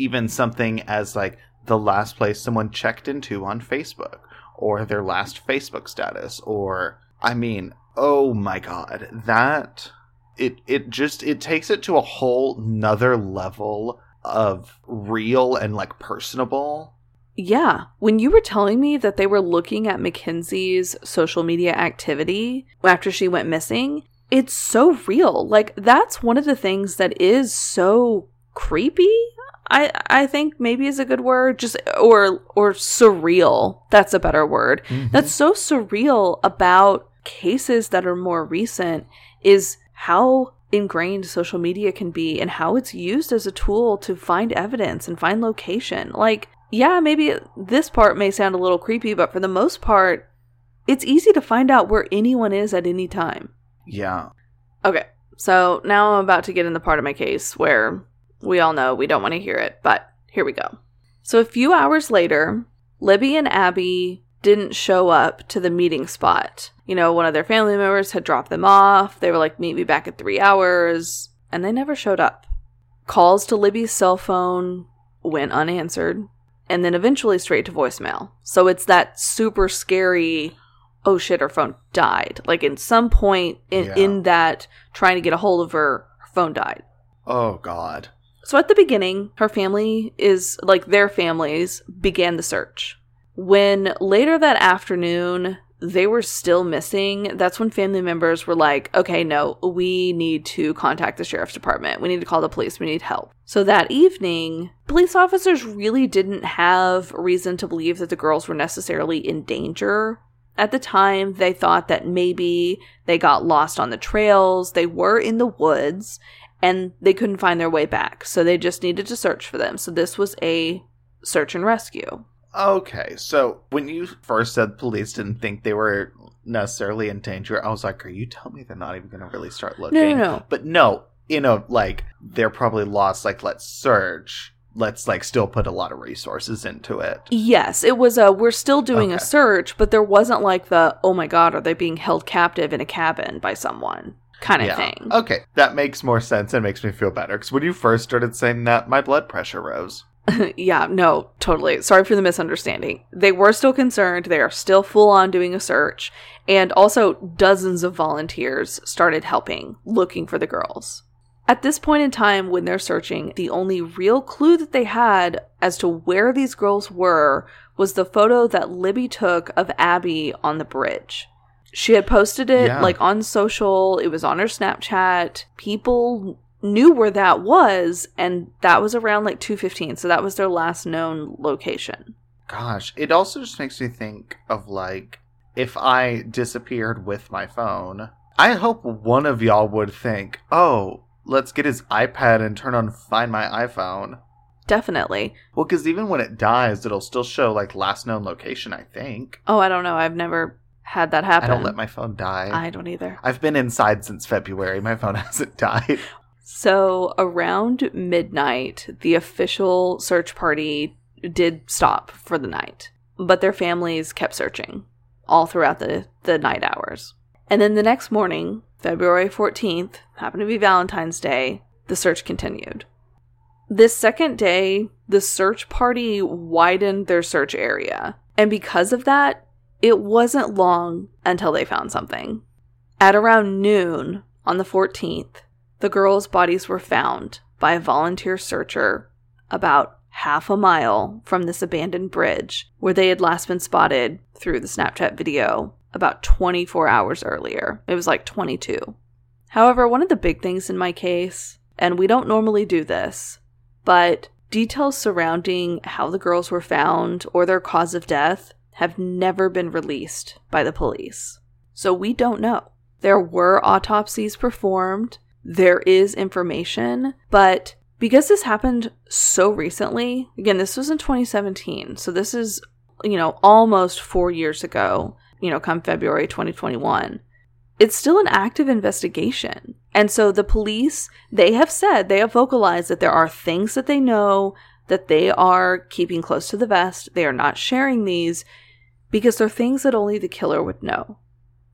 even something as like the last place someone checked into on Facebook or their last Facebook status or I mean, oh my god, that it it just it takes it to a whole nother level of real and like personable. Yeah. When you were telling me that they were looking at Mackenzie's social media activity after she went missing, it's so real. Like that's one of the things that is so creepy. I I think maybe is a good word, just or or surreal. That's a better word. Mm-hmm. That's so surreal about cases that are more recent is how ingrained social media can be and how it's used as a tool to find evidence and find location. Like, yeah, maybe this part may sound a little creepy, but for the most part, it's easy to find out where anyone is at any time. Yeah. Okay, so now I'm about to get in the part of my case where we all know we don't want to hear it, but here we go. So a few hours later, Libby and Abby didn't show up to the meeting spot. You know, one of their family members had dropped them off. They were like, meet me back in three hours. And they never showed up. Calls to Libby's cell phone went unanswered and then eventually straight to voicemail. So it's that super scary, oh shit, her phone died. Like in some point in, yeah. in that trying to get a hold of her, her phone died. Oh God. So at the beginning, her family is like their families began the search. When later that afternoon they were still missing, that's when family members were like, okay, no, we need to contact the sheriff's department. We need to call the police. We need help. So that evening, police officers really didn't have reason to believe that the girls were necessarily in danger. At the time, they thought that maybe they got lost on the trails, they were in the woods, and they couldn't find their way back. So they just needed to search for them. So this was a search and rescue. Okay, so when you first said police didn't think they were necessarily in danger, I was like, are you telling me they're not even going to really start looking? No, no, no. But no, you know, like, they're probably lost, like, let's search. Let's, like, still put a lot of resources into it. Yes, it was a, we're still doing okay. a search, but there wasn't, like, the, oh my god, are they being held captive in a cabin by someone? Kind of yeah. thing. Okay, that makes more sense and makes me feel better. Because when you first started saying that, my blood pressure rose. *laughs* yeah, no, totally. Sorry for the misunderstanding. They were still concerned. They are still full on doing a search. And also, dozens of volunteers started helping, looking for the girls. At this point in time, when they're searching, the only real clue that they had as to where these girls were was the photo that Libby took of Abby on the bridge. She had posted it yeah. like on social, it was on her Snapchat. People knew where that was and that was around like 215 so that was their last known location. Gosh it also just makes me think of like if i disappeared with my phone i hope one of y'all would think oh let's get his ipad and turn on find my iphone. Definitely. Well because even when it dies it'll still show like last known location i think. Oh i don't know. I've never had that happen. I don't let my phone die. I don't either. I've been inside since February. My phone *laughs* hasn't died. So around midnight, the official search party did stop for the night, but their families kept searching all throughout the, the night hours. And then the next morning, February 14th, happened to be Valentine's Day, the search continued. This second day, the search party widened their search area. And because of that, it wasn't long until they found something. At around noon on the 14th, the girls' bodies were found by a volunteer searcher about half a mile from this abandoned bridge where they had last been spotted through the Snapchat video about 24 hours earlier. It was like 22. However, one of the big things in my case, and we don't normally do this, but details surrounding how the girls were found or their cause of death have never been released by the police. So we don't know. There were autopsies performed, there is information, but because this happened so recently, again, this was in 2017, so this is, you know, almost four years ago, you know, come February 2021. It's still an active investigation. And so the police, they have said, they have vocalized that there are things that they know that they are keeping close to the vest. They are not sharing these because they're things that only the killer would know.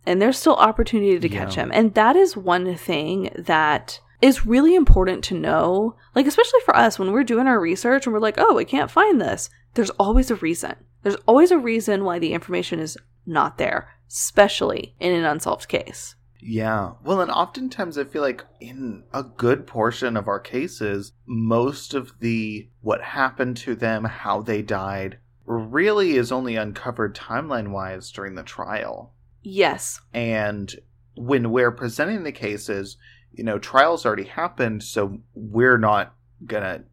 And there's still opportunity to catch Yeah. him. And that is one thing that is really important to know. Like, especially for us when we're doing our research and we're like, oh, I can't find this. There's always a reason. There's always a reason why the information is not there, especially in an unsolved case. Yeah. Well, and oftentimes I feel like in a good portion of our cases, most of the what happened to them, how they died, really is only uncovered timeline wise during the trial. Yes. And when we're presenting the cases, you know, trials already happened, so we're not gonna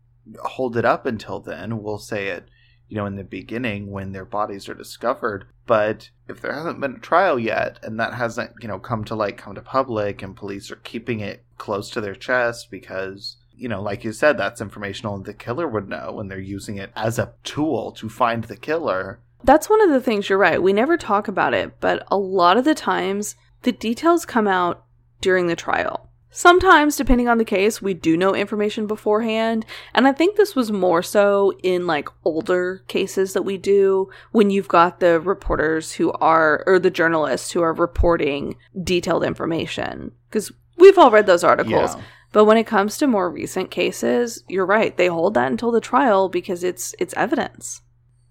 hold it up until then. We'll say it, you know, in the beginning when their bodies are discovered. But if there hasn't been a trial yet and that hasn't, you know, come to light, come to public, and police are keeping it close to their chest because, you know, like you said, that's information only the killer would know when they're using it as a tool to find the killer. That's one of the things you're right. We never talk about it, but a lot of the times the details come out during the trial. Sometimes, depending on the case, we do know information beforehand. And I think this was more so in like older cases that we do when you've got the reporters who are, or the journalists who are reporting detailed information. Because we've all read those articles. Yeah. But when it comes to more recent cases, you're right. They hold that until the trial because it's it's evidence.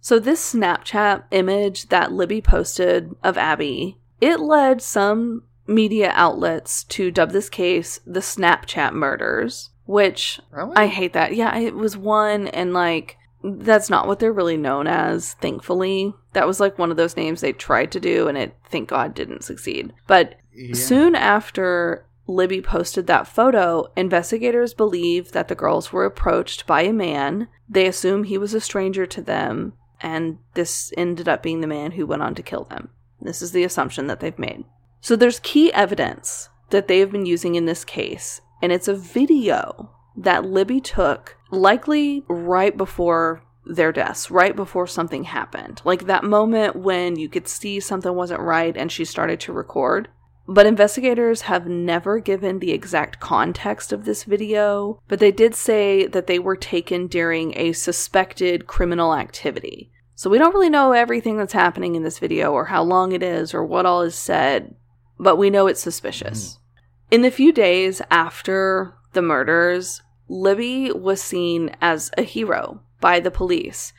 So this Snapchat image that Libby posted of Abby, it led some media outlets to dub this case the Snapchat murders, which Really? I hate that. Yeah, it was one and like that's not what they're really known as, thankfully. That was like one of those names they tried to do and it thank God didn't succeed. But Yeah. Soon after Libby posted that photo, investigators believe that the girls were approached by a man. They assume he was a stranger to them, and this ended up being the man who went on to kill them. This is the assumption that they've made. So there's key evidence that they have been using in this case, and it's a video that Libby took likely right before their deaths, right before something happened. Like that moment when you could see something wasn't right and she started to record. But investigators have never given the exact context of this video, but they did say that they were taken during a suspected criminal activity. So we don't really know everything that's happening in this video or how long it is or what all is said, but we know it's suspicious. Mm-hmm. In the few days after the murders, Libby was seen as a hero by the police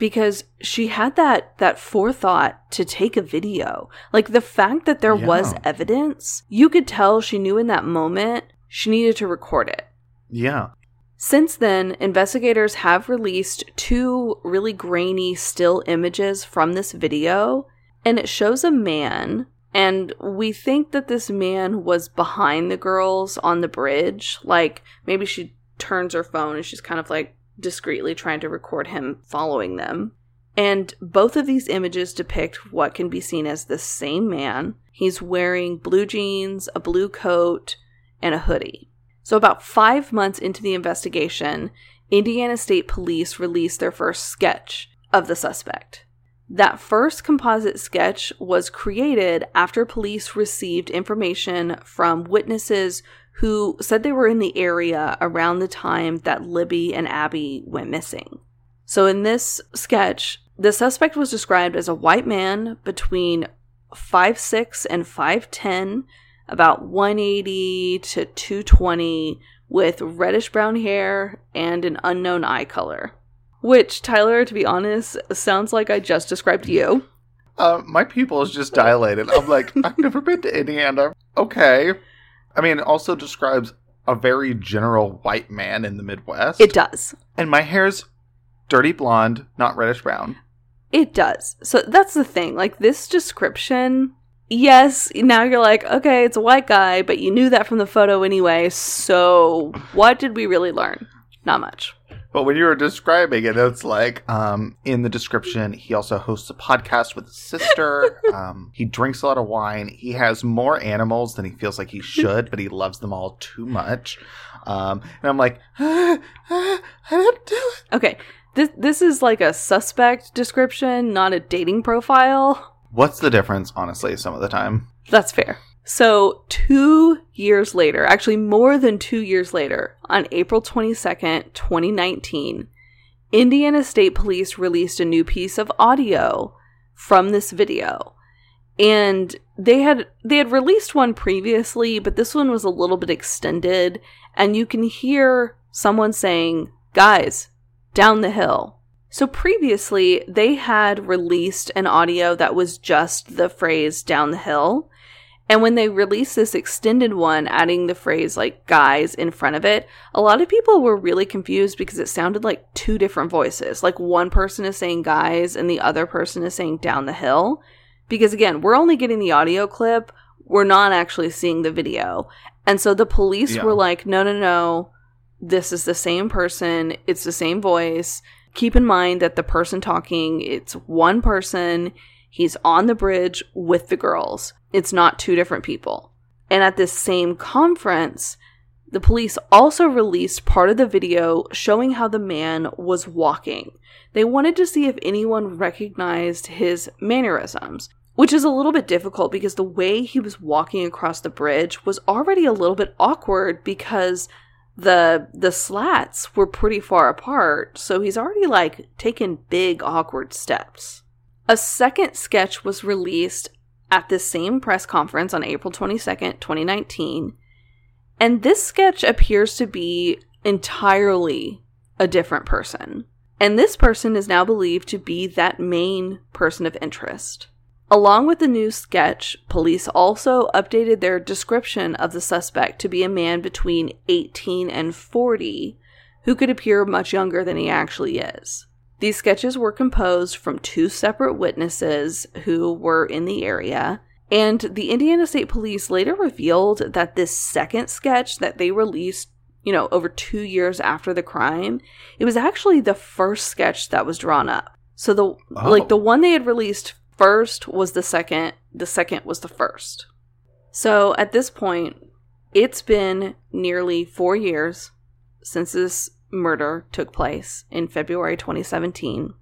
because she had that that forethought to take a video. Like the fact that there was evidence, you could tell she knew in that moment she needed to record it. Yeah. Since then, investigators have released two really grainy still images from this video, and it shows a man, and we think that this man was behind the girls on the bridge. Like, maybe she turns her phone and she's kind of like discreetly trying to record him following them. And both of these images depict what can be seen as the same man. He's wearing blue jeans, a blue coat, and a hoodie. So, about five months into the investigation, Indiana State Police released their first sketch of the suspect. That first composite sketch was created after police received information from witnesses who said they were in the area around the time that Libby and Abby went missing. So, in this sketch, the suspect was described as a white man between 5'6 and 5'10, about 180 to 220, with reddish brown hair and an unknown eye color. Which, Tyler, to be honest, sounds like I just described you. Uh, my pupil is just dilated. I'm like, I've never been to Indiana. Okay. I mean, it also describes a very general white man in the Midwest. It does. and my hair's dirty blonde, not reddish brown. It does. So that's the thing. Like this description, yes, now you're like, okay, it's a white guy, but you knew that from the photo anyway. So what did we really learn? Not much. But when you were describing it, it's like, um, in the description, he also hosts a podcast with his sister. *laughs* um, he drinks a lot of wine. He has more animals than he feels like he should, but he loves them all too much. Um, and I'm like, ah, *gasps* ah, I didn't do it. Okay. This this is like a suspect description, not a dating profile. What's the difference, honestly, some of the time? That's fair. So, two years later, actually more than two years later, on April 22nd, 2019, Indiana State Police released a new piece of audio from this video. And they had they had released one previously, but this one was a little bit extended and you can hear someone saying, "Guys, down the hill." So previously, they had released an audio that was just the phrase down the hill. And when they released this extended one, adding the phrase like guys in front of it, a lot of people were really confused because it sounded like two different voices. Like one person is saying guys and the other person is saying down the hill. Because again, we're only getting the audio clip, we're not actually seeing the video. And so the police Yeah. were like, no, no, no, this is the same person, it's the same voice. Keep in mind that the person talking, it's one person. He's on the bridge with the girls. It's not two different people. And at this same conference, the police also released part of the video showing how the man was walking. They wanted to see if anyone recognized his mannerisms, which is a little bit difficult because the way he was walking across the bridge was already a little bit awkward because the the slats were pretty far apart, so he's already like taken big awkward steps. A second sketch was released at this same press conference on April 22nd, 2019, and this sketch appears to be entirely a different person. And this person is now believed to be that main person of interest. Along with the new sketch, police also updated their description of the suspect to be a man between 18 and 40 who could appear much younger than he actually is. These sketches were composed from two separate witnesses who were in the area, and the Indiana State Police later revealed that this second sketch that they released, you know, over two years after the crime, it was actually the first sketch that was drawn up. So the oh. like the one they had released first was the second, the second was the first. So at this point, it's been nearly four years since this murder took place in February 2017.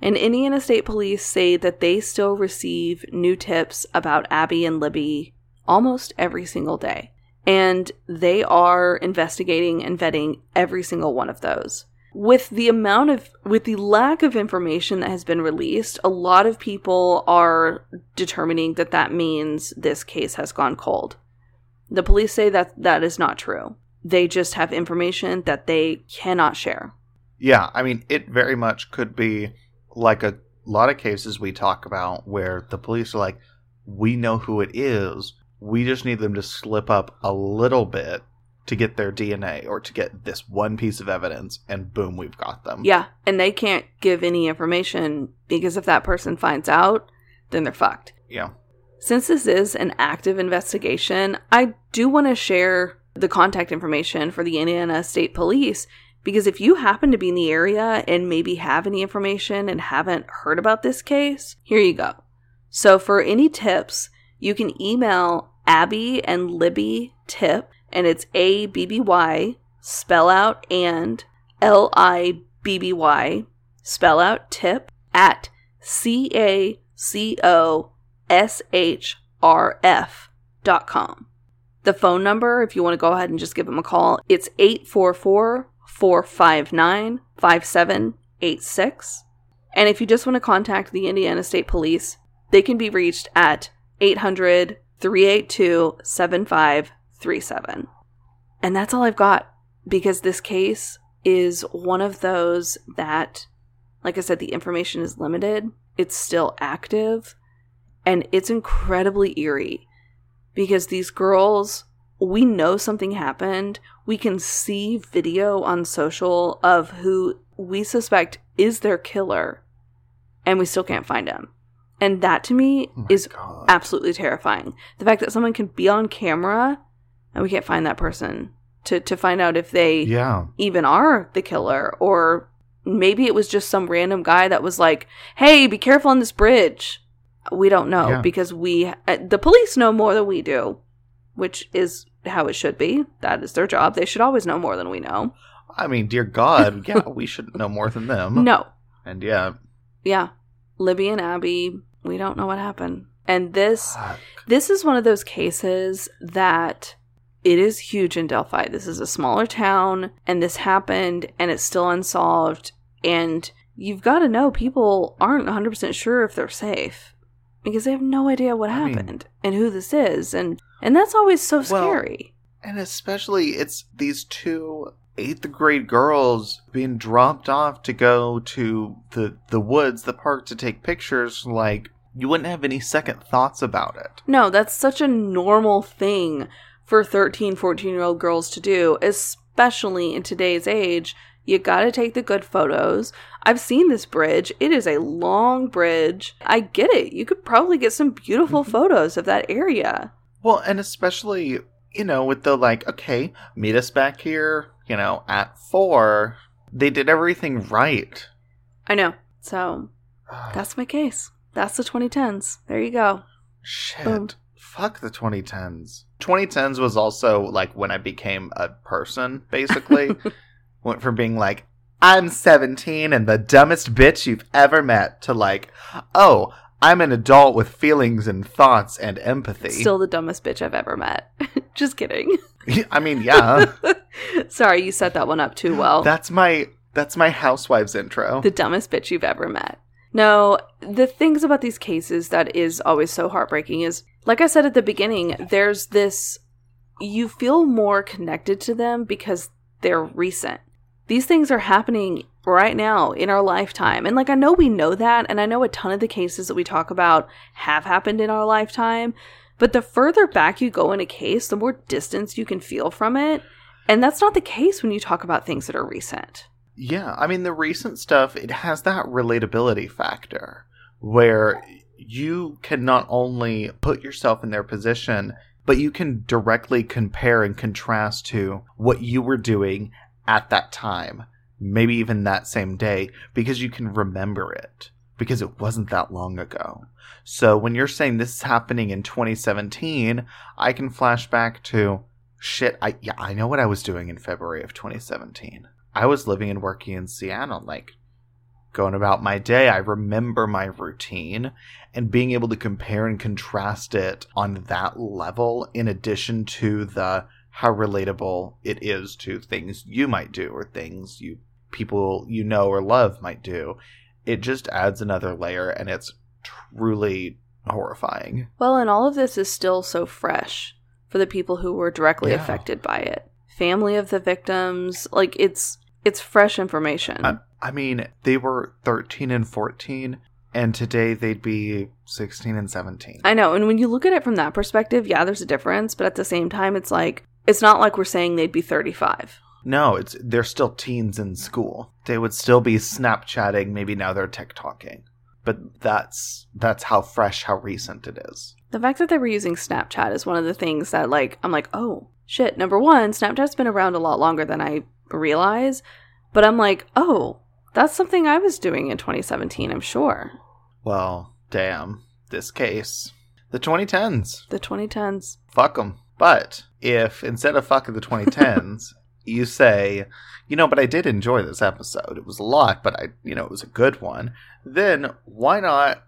And Indiana State Police say that they still receive new tips about Abby and Libby almost every single day. And they are investigating and vetting every single one of those. With the amount of, with the lack of information that has been released, a lot of people are determining that that means this case has gone cold. The police say that that is not true. They just have information that they cannot share. Yeah, I mean, it very much could be like a lot of cases we talk about where the police are like, we know who it is. We just need them to slip up a little bit to get their DNA or to get this one piece of evidence, and boom, we've got them. Yeah, and they can't give any information because if that person finds out, then they're fucked. Yeah. Since this is an active investigation, I do want to share the contact information for the Indiana State Police because if you happen to be in the area and maybe have any information and haven't heard about this case, here you go. So for any tips, you can email Abby and Libby tip, and it's A B B Y, spell out and L I B B Y, spell out tip at C A C O S H R F dot com. The phone number, if you want to go ahead and just give them a call, it's 844 459 5786. And if you just want to contact the Indiana State Police, they can be reached at 800 382 7537. And that's all I've got because this case is one of those that, like I said, the information is limited, it's still active, and it's incredibly eerie because these girls, we know something happened. We can see video on social of who we suspect is their killer, and we still can't find him. And that to me Oh is God. absolutely terrifying. The fact that someone can be on camera and we can't find that person to, to find out if they Yeah. even are the killer or maybe it was just some random guy that was like, "Hey, be careful on this bridge." We don't know Yeah. because we uh, the police know more than we do, which is how it should be. That is their job. They should always know more than we know. I mean, dear God, *laughs* yeah, we should know more than them. No. And yeah, Yeah. Libby and Abby, we don't know what happened. And this fuck. This is one of those cases that it is huge in Delphi. This is a smaller town, and this happened, and it's still unsolved. And you've got to know people aren't 100% sure if they're safe because they have no idea what I mean- happened and who this is and and that's always so Well, scary. And especially, it's these two eighth grade girls being dropped off to go to the the woods, the park to take pictures. Like you wouldn't have any second thoughts about it. No, that's such a normal thing for 13, 14 year old girls to do, especially in today's age. You gotta take the good photos. I've seen this bridge. It is a long bridge. I get it. You could probably get some beautiful Mhm. photos of that area. Well, and especially you know with the like, okay, meet us back here. You know, at four, they did everything right. I know. So *sighs* that's my case. That's the 2010s. There you go. Shit. Boom. Fuck the 2010s. 2010s was also like when I became a person, basically. *laughs* Went from being like, I'm 17 and the dumbest bitch you've ever met to like, oh, I'm an adult with feelings and thoughts and empathy. Still the dumbest bitch I've ever met. *laughs* Just kidding. *laughs* I mean, yeah. *laughs* Sorry, you set that one up too well. that's my that's my housewives intro. the dumbest bitch you've ever met. No, the things about these cases that is always so heartbreaking is, like I said at the beginning, there's this, you feel more connected to them because they're recent. These things are happening right now in our lifetime. And like, I know we know that, and I know a ton of the cases that we talk about have happened in our lifetime. But the further back you go in a case, the more distance you can feel from it. And that's not the case when you talk about things that are recent. Yeah, I mean the recent stuff it has that relatability factor where you can not only put yourself in their position, but you can directly compare and contrast to what you were doing at that time, maybe even that same day because you can remember it because it wasn't that long ago. So when you're saying this is happening in 2017, I can flash back to shit, I yeah, I know what I was doing in February of 2017. I was living and working in Seattle, like going about my day. I remember my routine and being able to compare and contrast it on that level, in addition to the how relatable it is to things you might do or things you people you know or love might do. It just adds another layer and it's truly horrifying. Well, and all of this is still so fresh for the people who were directly Yeah. affected by it. Family of the victims, like it's it's fresh information. I, I mean, they were 13 and 14 and today they'd be 16 and 17. I know, and when you look at it from that perspective, yeah, there's a difference, but at the same time it's like it's not like we're saying they'd be 35. No, it's they're still teens in school. They would still be Snapchatting. Maybe now they're TikToking. But that's that's how fresh, how recent it is. The fact that they were using Snapchat is one of the things that like I'm like, "Oh, shit. Number 1, Snapchat's been around a lot longer than I realize." But I'm like, "Oh, that's something I was doing in 2017, I'm sure." Well, damn, this case, the 2010s, The 2010s. fuck them. But if instead of fucking the 2010s, *laughs* you say, you know, but I did enjoy this episode. It was a lot, but I, you know, it was a good one. Then why not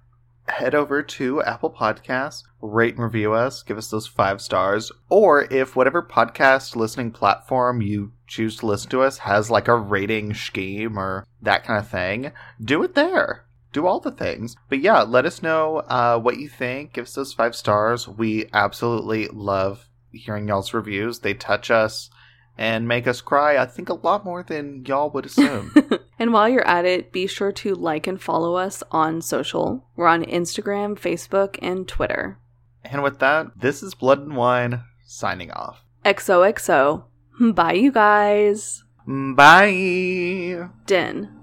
head over to Apple Podcasts, rate and review us, give us those five stars, or if whatever podcast listening platform you choose to listen to us has like a rating scheme or that kind of thing, do it there. Do all the things. But yeah, let us know uh, what you think. Give us those five stars. We absolutely love hearing y'all's reviews. They touch us and make us cry, I think, a lot more than y'all would assume. *laughs* and while you're at it, be sure to like and follow us on social. We're on Instagram, Facebook, and Twitter. and with that, this is Blood and Wine signing off. XOXO. Bye, you guys. Bye. Den.